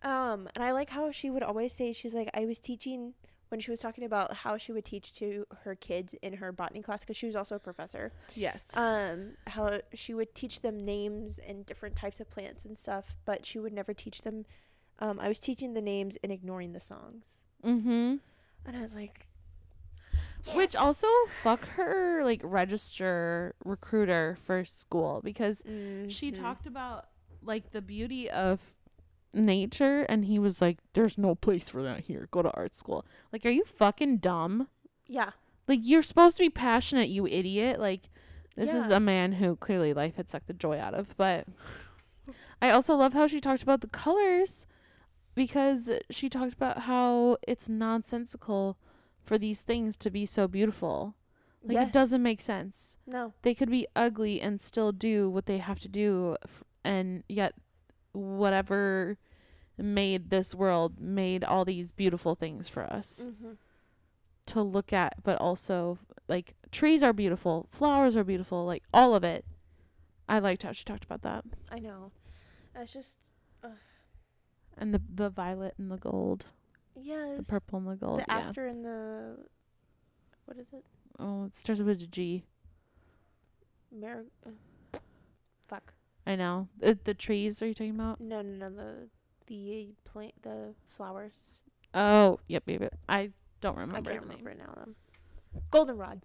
Um, and I like how she would always say, she's like, I was teaching when she was talking about how she would teach to her kids in her botany class because she was also a professor. Yes. Um, how she would teach them names and different types of plants and stuff, but she would never teach them. Um, I was teaching the names and ignoring the songs, mm-hmm. and I was like, Which also fuck her like register recruiter for school because she mhm. talked about like the beauty of nature and he was like there's no place for that here. Go to art school. Like are you fucking dumb? Yeah, like you're supposed to be passionate you idiot. Like this is a man who clearly life had sucked the joy out of but i also love how she talked about the colors because she talked about how it's nonsensical for these things to be so beautiful. Like Yes. it doesn't make sense. No. they could be ugly and still do what they have to do f- and yet whatever made this world made all these beautiful things for us Mm-hmm. to look at but also like trees are beautiful flowers are beautiful like all of it i liked how she talked about that I know. It's just and the the violet and the gold yes. the purple and the gold the yeah aster and the what is it? oh it starts with a g Mar- uh, fuck. i know uh, the trees are you talking about No, no, no. The the plant, the flowers. oh yep yep, yep. i don't remember. I can't remember names. now. Them. Goldenrod.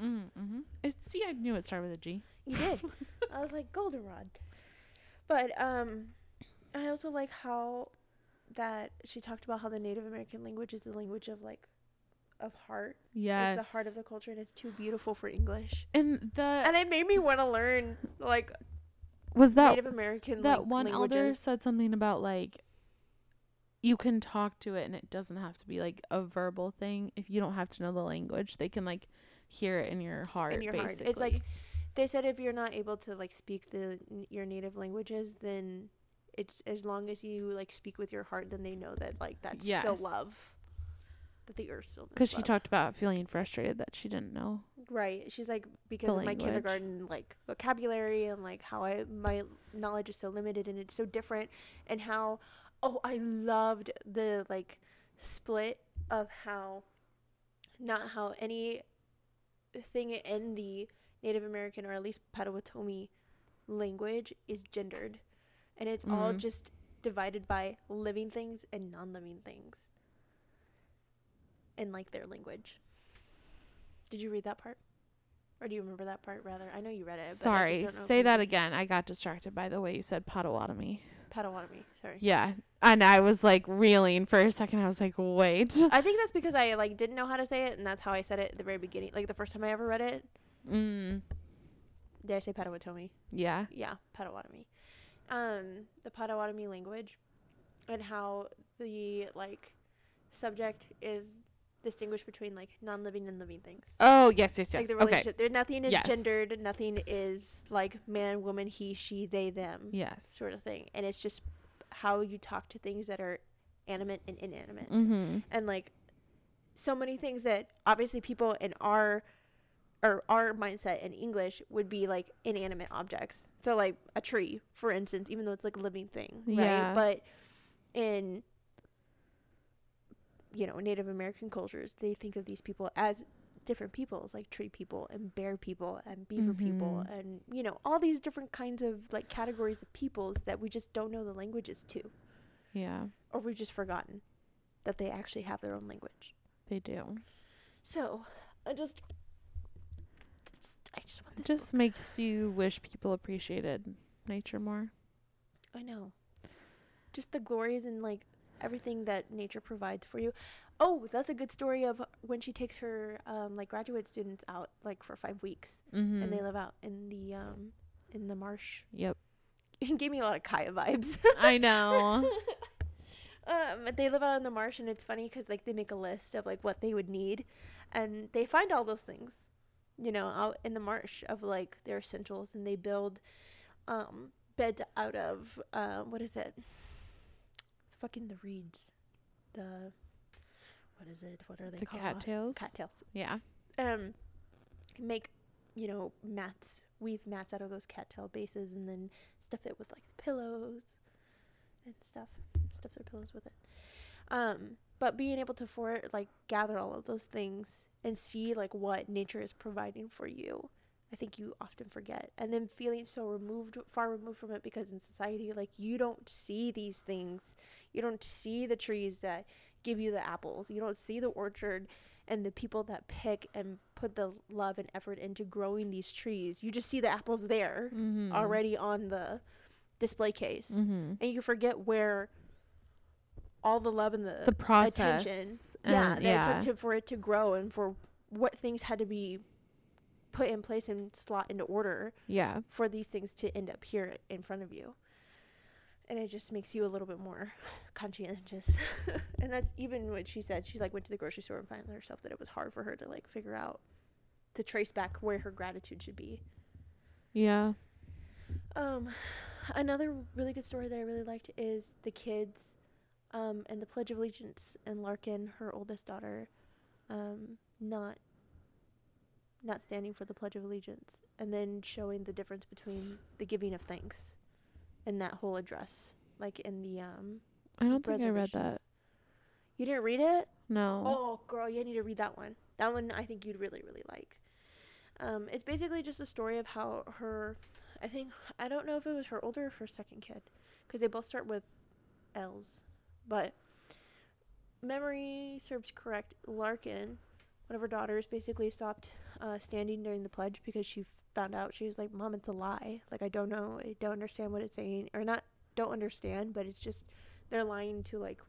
Mm-hmm. It, see, I knew it started with a G. You did. I was like goldenrod. But um, I also like how that she talked about how the Native American language is the language of like of heart. Yes. It's the heart of the culture, and it's too beautiful for English. and the And it made me want to learn like was that Native American. that like, one elder said something about like you can talk to it and it doesn't have to be like a verbal thing. If you don't have to know the language, they can like hear it in your heart. in your heart. basically. It's like they said if you're not able to like speak the your native languages, then it's as long as you like speak with your heart, then they know that like that's still love. That the earth still. because she talked about feeling frustrated that she didn't know. Right. She's like because of my language. kindergarten like vocabulary and like how I my knowledge is so limited and it's so different and how oh I loved the like split of how not how any thing in the Native American or at least Potawatomi language is gendered and it's all Mhm. just divided by living things and non-living things in like their language. Did you read that part? Or do you remember that part rather? I know you read it. but Sorry, don't know if say that again. I got distracted by the way you said Potawatomi. Potawatomi. Sorry. Yeah, and I was like reeling for a second. I was like, wait. I think that's because I like didn't know how to say it, and that's how I said it at the very beginning. Like the first time I ever read it, Mm. did I say Potawatomi? Yeah. Yeah, Potawatomi. Um, the Potawatomi language, and how the like subject is distinguished between like non-living and living things. Oh yes, yes, yes. Like the okay. relationship. There, nothing is Yes. gendered. Nothing is like man, woman, he, she, they, them. Yes. sort of thing. And it's just how you talk to things that are animate and inanimate. Mm-hmm. And like so many things that obviously people in our or our mindset in English would be like inanimate objects. So like a tree, for instance, even though it's like a living thing, right? Yeah. But in you know, Native American cultures, they think of these people as different peoples, like tree people and bear people and beaver people Mhm. and you know, all these different kinds of like categories of peoples that we just don't know the languages to Yeah, or we've just forgotten that they actually have their own language. they do. So, I just just I just want this. It just makes you wish people appreciated nature more. I know. Just the glories and like everything that nature provides for you. Oh, that's a good story of when she takes her um like graduate students out like for 5 weeks Mm-hmm. and they live out in the um in the marsh. Yep. It gave me a lot of Kya vibes. I know. um they live out in the marsh and it's funny cuz like they make a list of like what they would need and they find all those things you know out in the marsh of like their essentials and they build um beds out of uh, what is it fucking the reeds. The what is it? What are they the called? cattails. cattails. Yeah. um make you know mats weave mats out of those cattail bases and then stuff it with like pillows and stuff stuff their pillows with it. Um but being able to for like gather all of those things and see like what nature is providing for you i think you often forget. And then feeling so removed far removed from it because in society like you don't see these things you don't see the trees that give you the apples you don't see the orchard and the people that pick and put the love and effort into growing these trees. You just see the apples there Mm-hmm. already on the display case. Mm-hmm. And you forget where all the love and the, The process. attention and- yeah, that yeah. it took to, for it to grow and for what things had to be put in place and slot into order yeah. for these things to end up here in front of you. And it just makes you a little bit more conscientious. and that's even what she said. She like went to the grocery store and found herself that it was hard for her to like figure out to trace back where her gratitude should be. Yeah. Um another really good story that I really liked is the kids um and the Pledge of Allegiance and Larkin, her oldest daughter, um not not standing for the Pledge of Allegiance and then showing the difference between the giving of thanks and that whole address like in the um I don't think I read that. You didn't read it? No. Oh, girl, you need to read that one. That one I think you'd really, really like. Um, it's basically just a story of how her, I think, I don't know if it was her older or her second kid, because they both start with L's. But memory serves correct. Larkin, one of her daughters, basically stopped uh, standing during the pledge because she found out she was like, "Mom, it's a lie. Like I don't know, I don't understand what it's saying, or not, don't understand, but it's just they're lying to like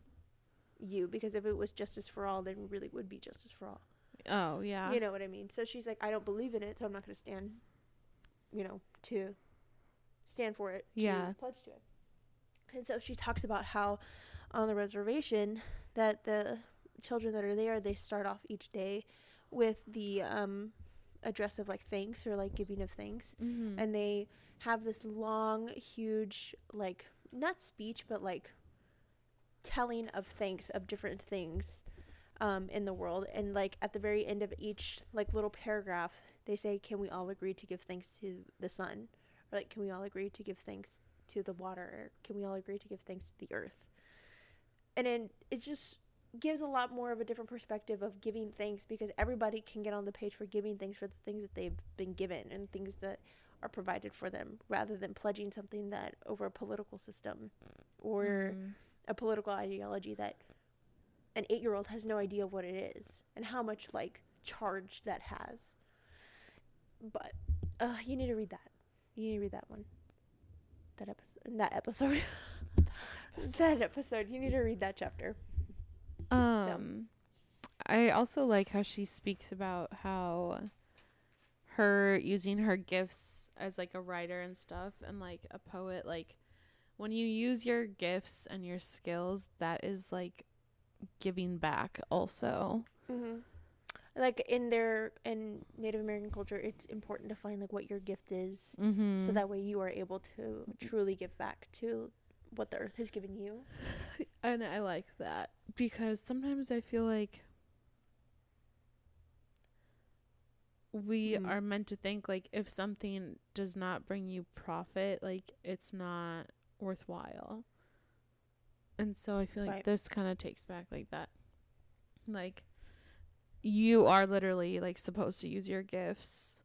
you because if it was justice for all, then it really would be justice for all. Oh, yeah. You know what I mean? So she's like, I don't believe in it, so I'm not going to stand, you know, to stand for it. To Yeah. Pledge to it. And so she talks about how on the reservation that the children that are there, they start off each day with the um, address of like thanks or like giving of thanks. Mm-hmm. and they have this long huge like not speech but like telling of thanks of different things um, in the world. And like at the very end of each like little paragraph they say can we all agree to give thanks to the sun? Or like can we all agree to give thanks to the water? Or can we all agree to give thanks to the earth? And then it just gives a lot more of a different perspective of giving thanks because everybody can get on the page for giving thanks for the things that they've been given and things that are provided for them rather than pledging something that over a political system or Mm. a political ideology that an eight year old has no idea what it is and how much like charge that has. But uh, you need to read that. You need to read that one. That episode. That episode. that episode. You need to read that chapter. Um, I also like how she speaks about how her using her gifts as like a writer and stuff and like a poet like when you use your gifts and your skills that is like giving back also Mm-hmm. Like in their in Native American culture, it's important to find like what your gift is, mm-hmm. so that way you are able to truly give back to what the earth has given you. and I like that because sometimes I feel like we Mm. are meant to think like if something does not bring you profit, like it's not worthwhile. And so I feel like Right. this kind of takes back like that. Like you are literally like supposed to use your gifts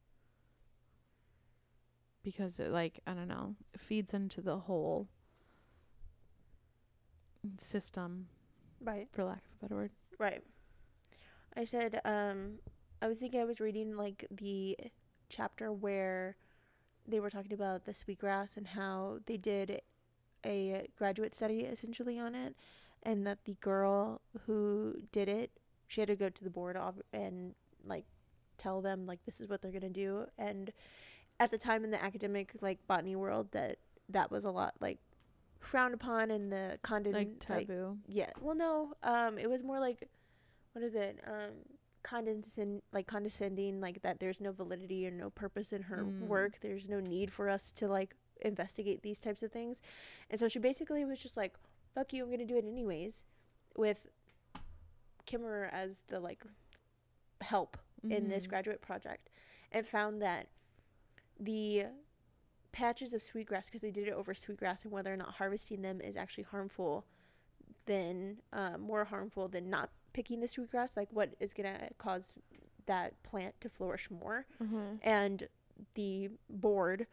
because it like I don't know, feeds into the whole system Right. for lack of a better word. Right. I said, um, I was thinking I was reading like the chapter where they were talking about the sweetgrass and how they did a graduate study essentially on it, and that the girl who did it, she had to go to the board of, and like tell them like this is what they're gonna do, and at the time in the academic like botany world that that was a lot like frowned upon in the condon like taboo. yeah. Well, no. Um, it was more like, what is it? Um, condescend like condescending, like that. There's no validity or no purpose in her Mm. work. There's no need for us to like investigate these types of things, and so she basically was just like, "Fuck you, I'm gonna do it anyways," with Kimmerer as the like help in this Mhm. graduate project, and found that the patches of sweetgrass because they did it over sweetgrass and whether or not harvesting them is actually harmful than uh, more harmful than not picking the sweetgrass like what is going to cause that plant to flourish more Mhm. and the board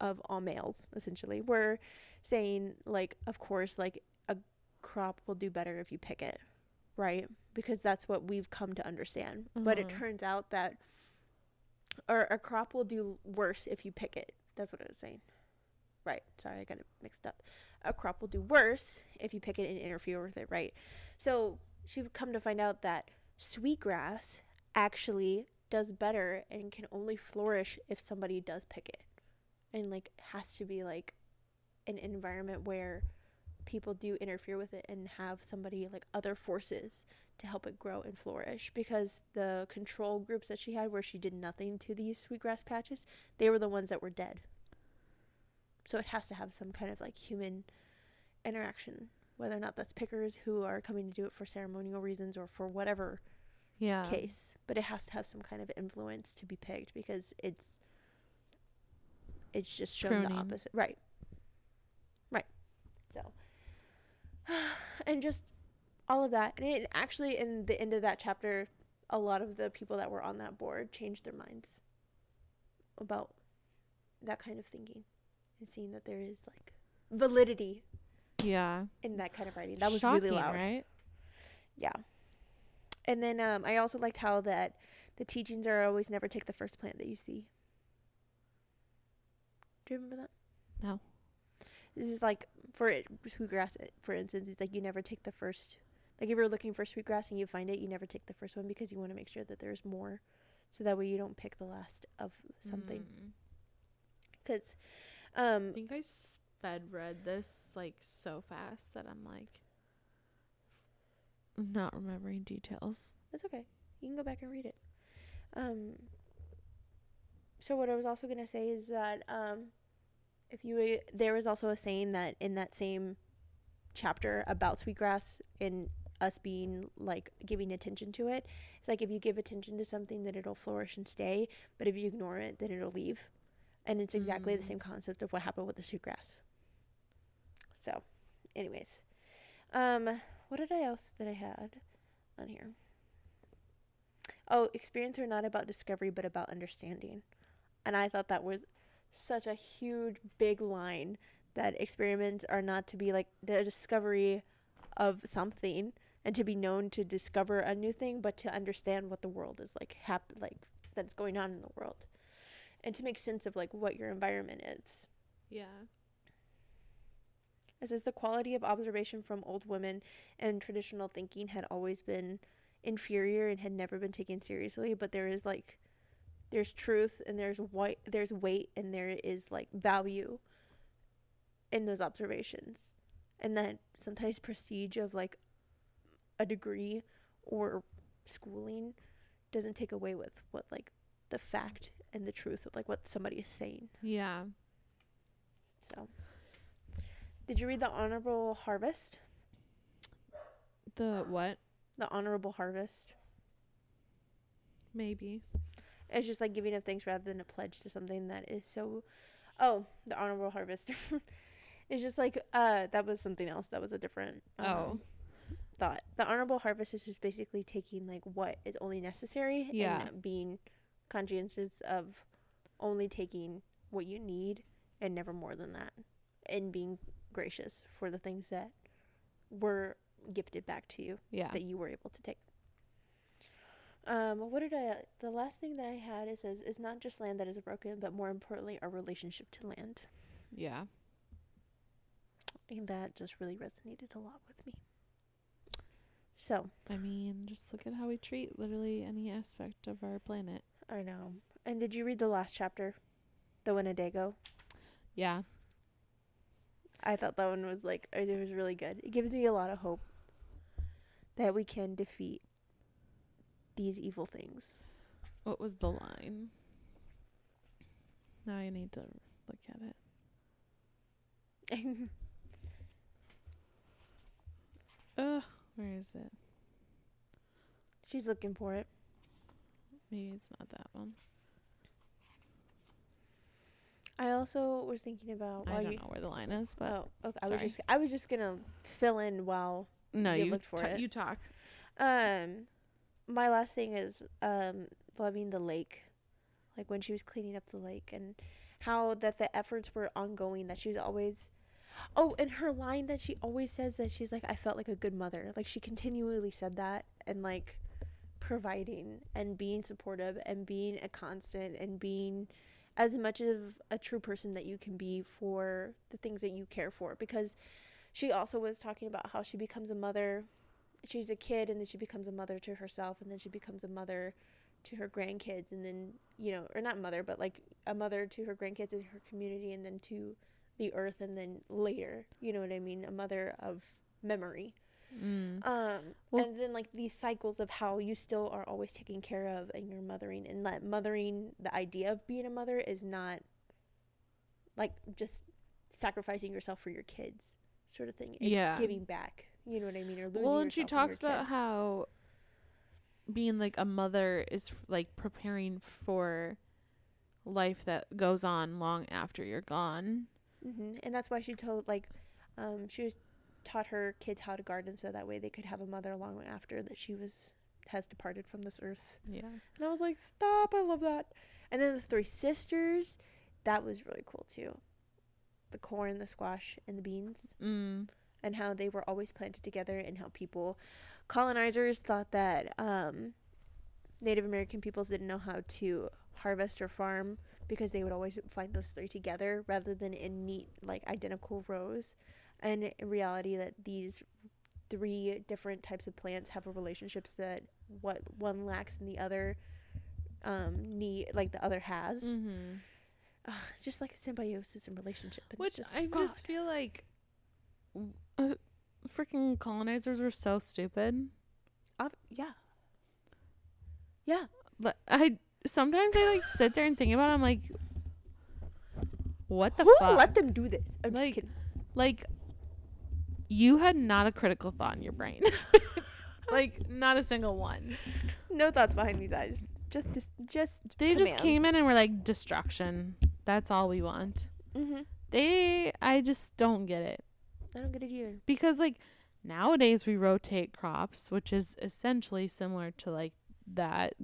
of all males essentially were saying like of course like a crop will do better if you pick it right because that's what we've come to understand but it Mhm. turns out that or a crop will do worse if you pick it that's what it was saying. Right. Sorry i got it mixed up. A crop will do worse if you pick it and interfere with it right? So she would come to find out that sweetgrass actually does better and can only flourish if somebody does pick it. And like has to be like an environment where people do interfere with it and have somebody like other forces to help it grow and flourish because the control groups that she had where she did nothing to these sweetgrass patches they were the ones that were dead so it has to have some kind of like human interaction whether or not that's pickers who are coming to do it for ceremonial reasons or for whatever Yeah. case, but it has to have some kind of influence to be picked because it's it's just shown the opposite. Right. Right. So and just all of that. And it actually in the end of that chapter, a lot of the people that were on that board changed their minds about that kind of thinking and seeing that there is like validity Yeah. in that kind of writing. That was Shocking, really loud. right? Yeah. And then um, I also liked how that the teachings are always never take the first plant that you see. Do you remember that? No. This is like for it, sweetgrass, uh, for instance, it's like you never take the first. Like if you're looking for sweetgrass and you find it, you never take the first one because you want to make sure that there's more, so that way you don't pick the last of something. Mm. Because, um, I think I sped read this like so fast that I'm like not remembering details. That's okay. You can go back and read it. Um. So what I was also gonna say is that um, if you there was also a saying that in that same chapter about sweetgrass and us being like giving attention to it, it's like if you give attention to something, then it'll flourish and stay. But if you ignore it, then it'll leave. And it's exactly the Mm. same concept of what happened with the sweetgrass. So, anyways, um, what did I else that I had on here? Oh, experience are not about discovery, but about understanding. And I thought that was such a huge, big line that experiments are not to be like the discovery of something and to be known to discover a new thing, but to understand what the world is like, hap- like that's going on in the world, and to make sense of like what your environment is. Yeah. It says the quality of observation from old women and traditional thinking had always been inferior and had never been taken seriously, but there is like there's truth and there's white there's weight and there is like value in those observations. And that sometimes prestige of like a degree or schooling doesn't take away with what like the fact and the truth of like what somebody is saying. Yeah. So did you read the honorable harvest? The what? The honorable harvest. Maybe. It's just like giving of thanks rather than a pledge to something that is so. Oh, the honorable harvest. it's just like uh, that was something else. That was a different. Um, Oh. Thought the honorable harvest is just basically taking like what is only necessary Yeah. and being conscientious of only taking what you need and never more than that, and being gracious for the things that were gifted back to you Yeah. that you were able to take. Um, what did I? The last thing that I had it says is not just land that is broken, but more importantly, our relationship to land, Yeah. and that just really resonated a lot with me. So I mean, just look at how we treat literally any aspect of our planet. I know. And did you read the last chapter, the Winnebago? Yeah. I thought that one was like it was really good. It gives me a lot of hope that we can defeat these evil things. What was the line? Now I need to look at it. Ugh, where is it? She's looking for it. Maybe it's not that one. I also was thinking about I don't know where the line is, but Oh, okay. I was sorry. just I was just gonna fill in while no, you you looked for ta- it. You talk. um my last thing is um loving the lake. Like when she was cleaning up the lake and how that the efforts were ongoing that she was always Oh, and her line that she always says that she's like I felt like a good mother. Like she continually said that and like providing and being supportive and being a constant and being as much of a true person that you can be for the things that you care for because she also was talking about how she becomes a mother she's a kid and then she becomes a mother to herself and then she becomes a mother to her grandkids and then you know or not mother but like a mother to her grandkids and her community and then to the earth and then later you know what i mean a mother of memory Mm. um Well- and then like these cycles of how you still are always taken care of and you're mothering and that mothering the idea of being a mother is not like just sacrificing yourself for your kids sort of thing it's Yeah. giving back you know what i mean or losing Well, and she talks about kids. how being like a mother is like preparing for life that goes on long after you're gone. Mm-hmm. And that's why she told like, um, she was taught her kids how to garden so that way they could have a mother long after that she was has departed from this earth. Yeah. And I was like, stop! I love that. And then the three sisters, that was really cool too. The corn, the squash, and the beans, Mm. And how they were always planted together, and how people, colonizers, thought that um, Native American peoples didn't know how to harvest or farm because they would always find those three together rather than in neat, like identical rows. And in reality, that these three different types of plants have a relationships that what one lacks and the other um need like the other has Mm-hmm. It's just like a symbiosis and relationship and Which just, I God. just feel like uh, freaking colonizers were so stupid. Ob- yeah yeah But I sometimes I like sit there and think about. It, I'm like, what the who fuck? let them do this i'm Like, just kidding like, you had not a critical thought in your brain. like not a single one. no thoughts behind these eyes just just just They just came in and were like destruction. That's all we want. mm-hmm. They I just don't get it. I don't get it either Because like nowadays we rotate crops, which is essentially similar to like that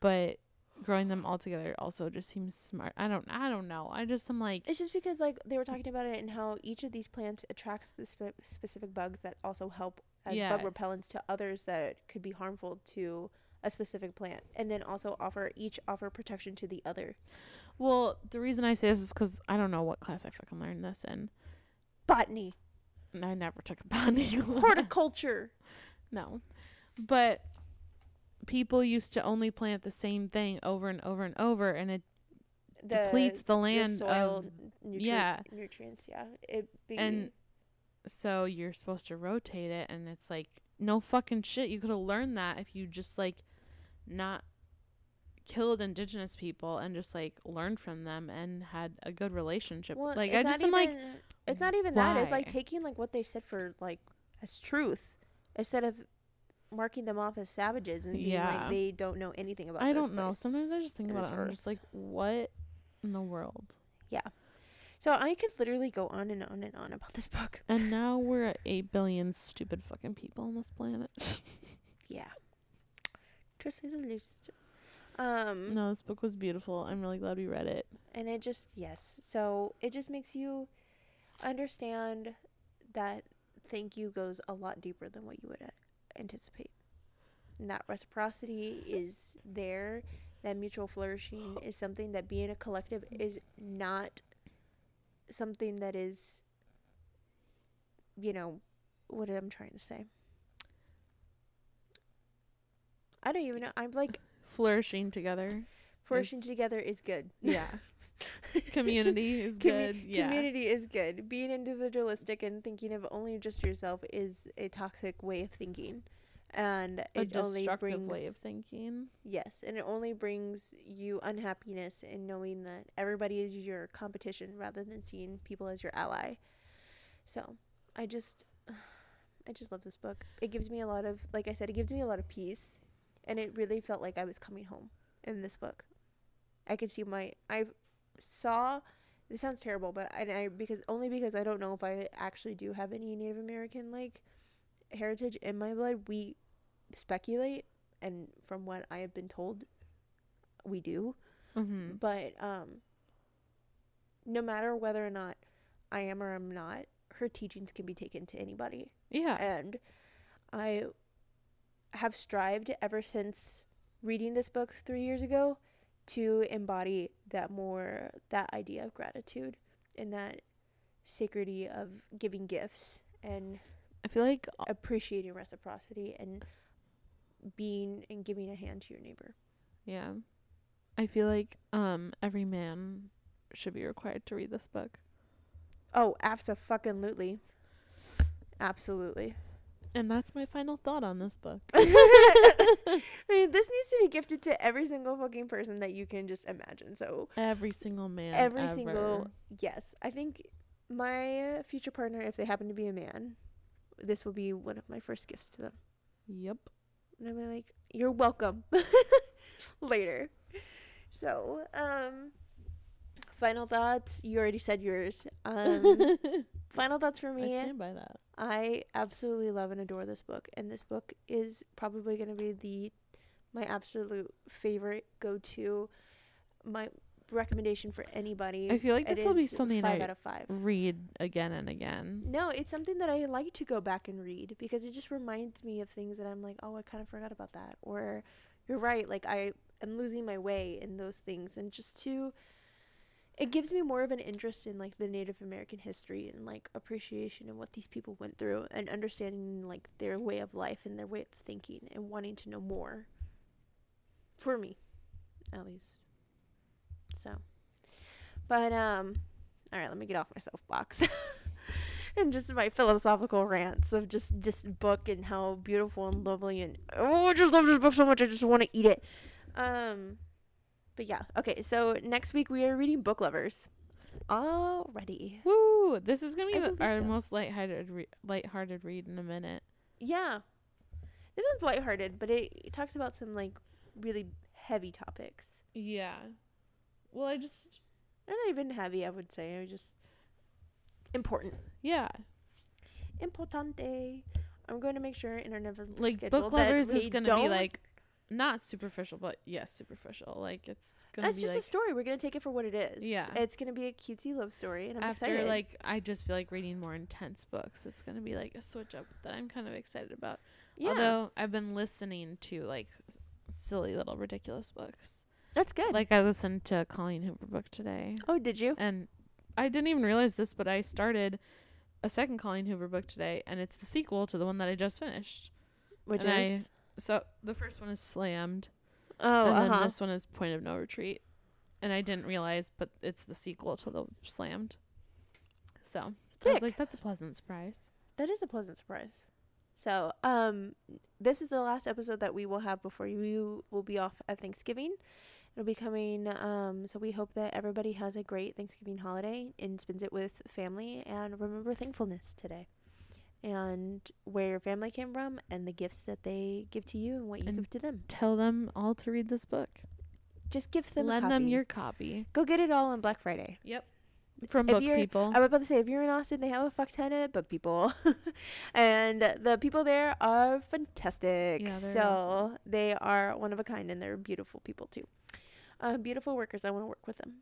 but growing them all together also just seems smart. I don't I don't know. I just am like it's just because like they were talking about it and how each of these plants attracts speci- specific bugs that also help as bug repellents to others that could be harmful to a specific plant and then also offer each offer protection to the other well, the reason I say this is cuz I don't know what class I fucking learned this in. Botany And I never took a botany class. horticulture No. But people used to only plant the same thing over and over and over and it the, depletes the the land soil of nutri- yeah. nutrients yeah it be, and so you're supposed to rotate it and it's like no fucking shit you could have learned that if you just like not killed indigenous people and just like learned from them and had a good relationship. Well, like i just am like it's not even that it's like taking like what they said for like as truth instead of marking them off as savages and being Yeah. like they don't know anything about i don't know. sometimes i just think about it i'm just like what in the world? Yeah. so i could literally go on and on and on about this book. And now we're at 8 billion stupid fucking people on this planet. Yeah. To say the least um no this book was beautiful i'm really glad we read it and it just yes so it just makes you understand that thank you goes a lot deeper than what you would uh, anticipate and that reciprocity is there. That mutual flourishing is something that being a collective is not something that is, you know, what I'm trying to say. I don't even know. I'm like Flourishing together. flourishing Is- together is good. Yeah. Community is Commu- good. Yeah. Community is good. Being individualistic and thinking of only just yourself is a toxic way of thinking. And a it only brings way of thinking. yes, and it only brings you unhappiness in knowing that everybody is your competition rather than seeing people as your ally. So, I just I just love this book. It gives me a lot of like I said, it gives me a lot of peace and it really felt like I was coming home in this book. I could see my I saw this sounds terrible, but I, I because only because I don't know if I actually do have any Native American like heritage in my blood. We speculate, and from what I have been told, we do. Mm-hmm. But um, no matter whether or not I am or I'm not, her teachings can be taken to anybody Yeah. and I have strived ever since reading this book three years ago to embody that more that idea of gratitude and that sacredity of giving gifts and I feel like appreciating reciprocity and being and giving a hand to your neighbor. yeah. I feel like um every man should be required to read this book. Oh, absolutely. Absolutely. And that's my final thought on this book. I mean, this needs to be gifted to every single fucking person that you can just imagine. So Every single man. every ever. single yes i think my future partner if they happen to be a man this will be one of my first gifts to them Yep. and i'm like you're welcome later so um final thoughts you already said yours um final thoughts for me. I stand by that. I absolutely love and adore this book, and this book is probably going to be the my absolute favorite go to, my recommendation for anybody. I feel like this will be something five I out of five. read again and again. No, it's something that I like to go back and read because it just reminds me of things that I'm like, oh, I kind of forgot about that, or you're right, like I am losing my way in those things, and just to it gives me more of an interest in like the Native American history and like appreciation of what these people went through and understanding like their way of life and their way of thinking and wanting to know more. For me, at least. So, but um, all right, let me get off my soapbox. and just my philosophical rants of just this book and how beautiful and lovely and oh, I just love this book so much. I just want to eat it. Um, but yeah, okay. So next week we are reading Book Lovers. Already, Woo! This is gonna be the- our so. most lighthearted, re- lighthearted read in a minute. yeah. This one's lighthearted, but it, it talks about some like really heavy topics. Yeah. Well, I just They're not even heavy, I would say. They're just important. yeah, Importante. I'm going to make sure in our never like book lovers is gonna be like not superficial, but yes, superficial. Like it's gonna That's be just like a story. We're gonna take it for what it is. Yeah. it's gonna be a cutesy love story, and I'm after excited. like I just feel like reading more intense books. It's gonna be like a switch up that I'm kind of excited about. yeah, Although I've been listening to like silly little ridiculous books. that's good. Like I listened to a Colleen Hoover book today, oh, did you? and I didn't even realize this, but I started a second Colleen Hoover book today, and it's the sequel to the one that I just finished. Which and I- is So the first one is Slammed, oh, and uh then this one is Point of No Retreat. And I didn't realize, but it's the sequel to the Slammed. So I Sick. was like, that's a pleasant surprise. That is a pleasant surprise. So, um, this is the last episode that we will have before you will be off at Thanksgiving. It'll be coming. Um, so we hope that everybody has a great Thanksgiving holiday and spends it with family. And remember thankfulness today, and where your family came from, and the gifts that they give to you, and what you And give to them. Tell them all to read this book. Just give them. Lend them your copy. Go get it all on Black Friday. Yep. From If book people. I was about to say, if you're in Austin, they have a fuck ton of book people, and the people there are fantastic. Yeah, they're so awesome. they are one of a kind, and they're beautiful people too. Uh, beautiful workers. I want to work with them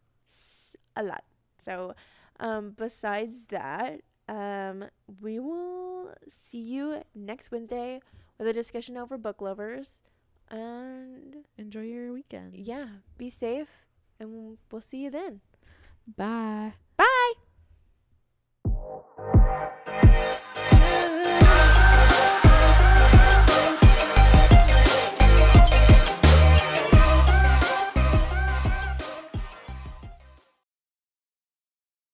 a lot. So, um, besides that, um, we will see you next Wednesday with a discussion over book lovers. And enjoy your weekend. Yeah, be safe, and we'll see you then. Bye. Bye.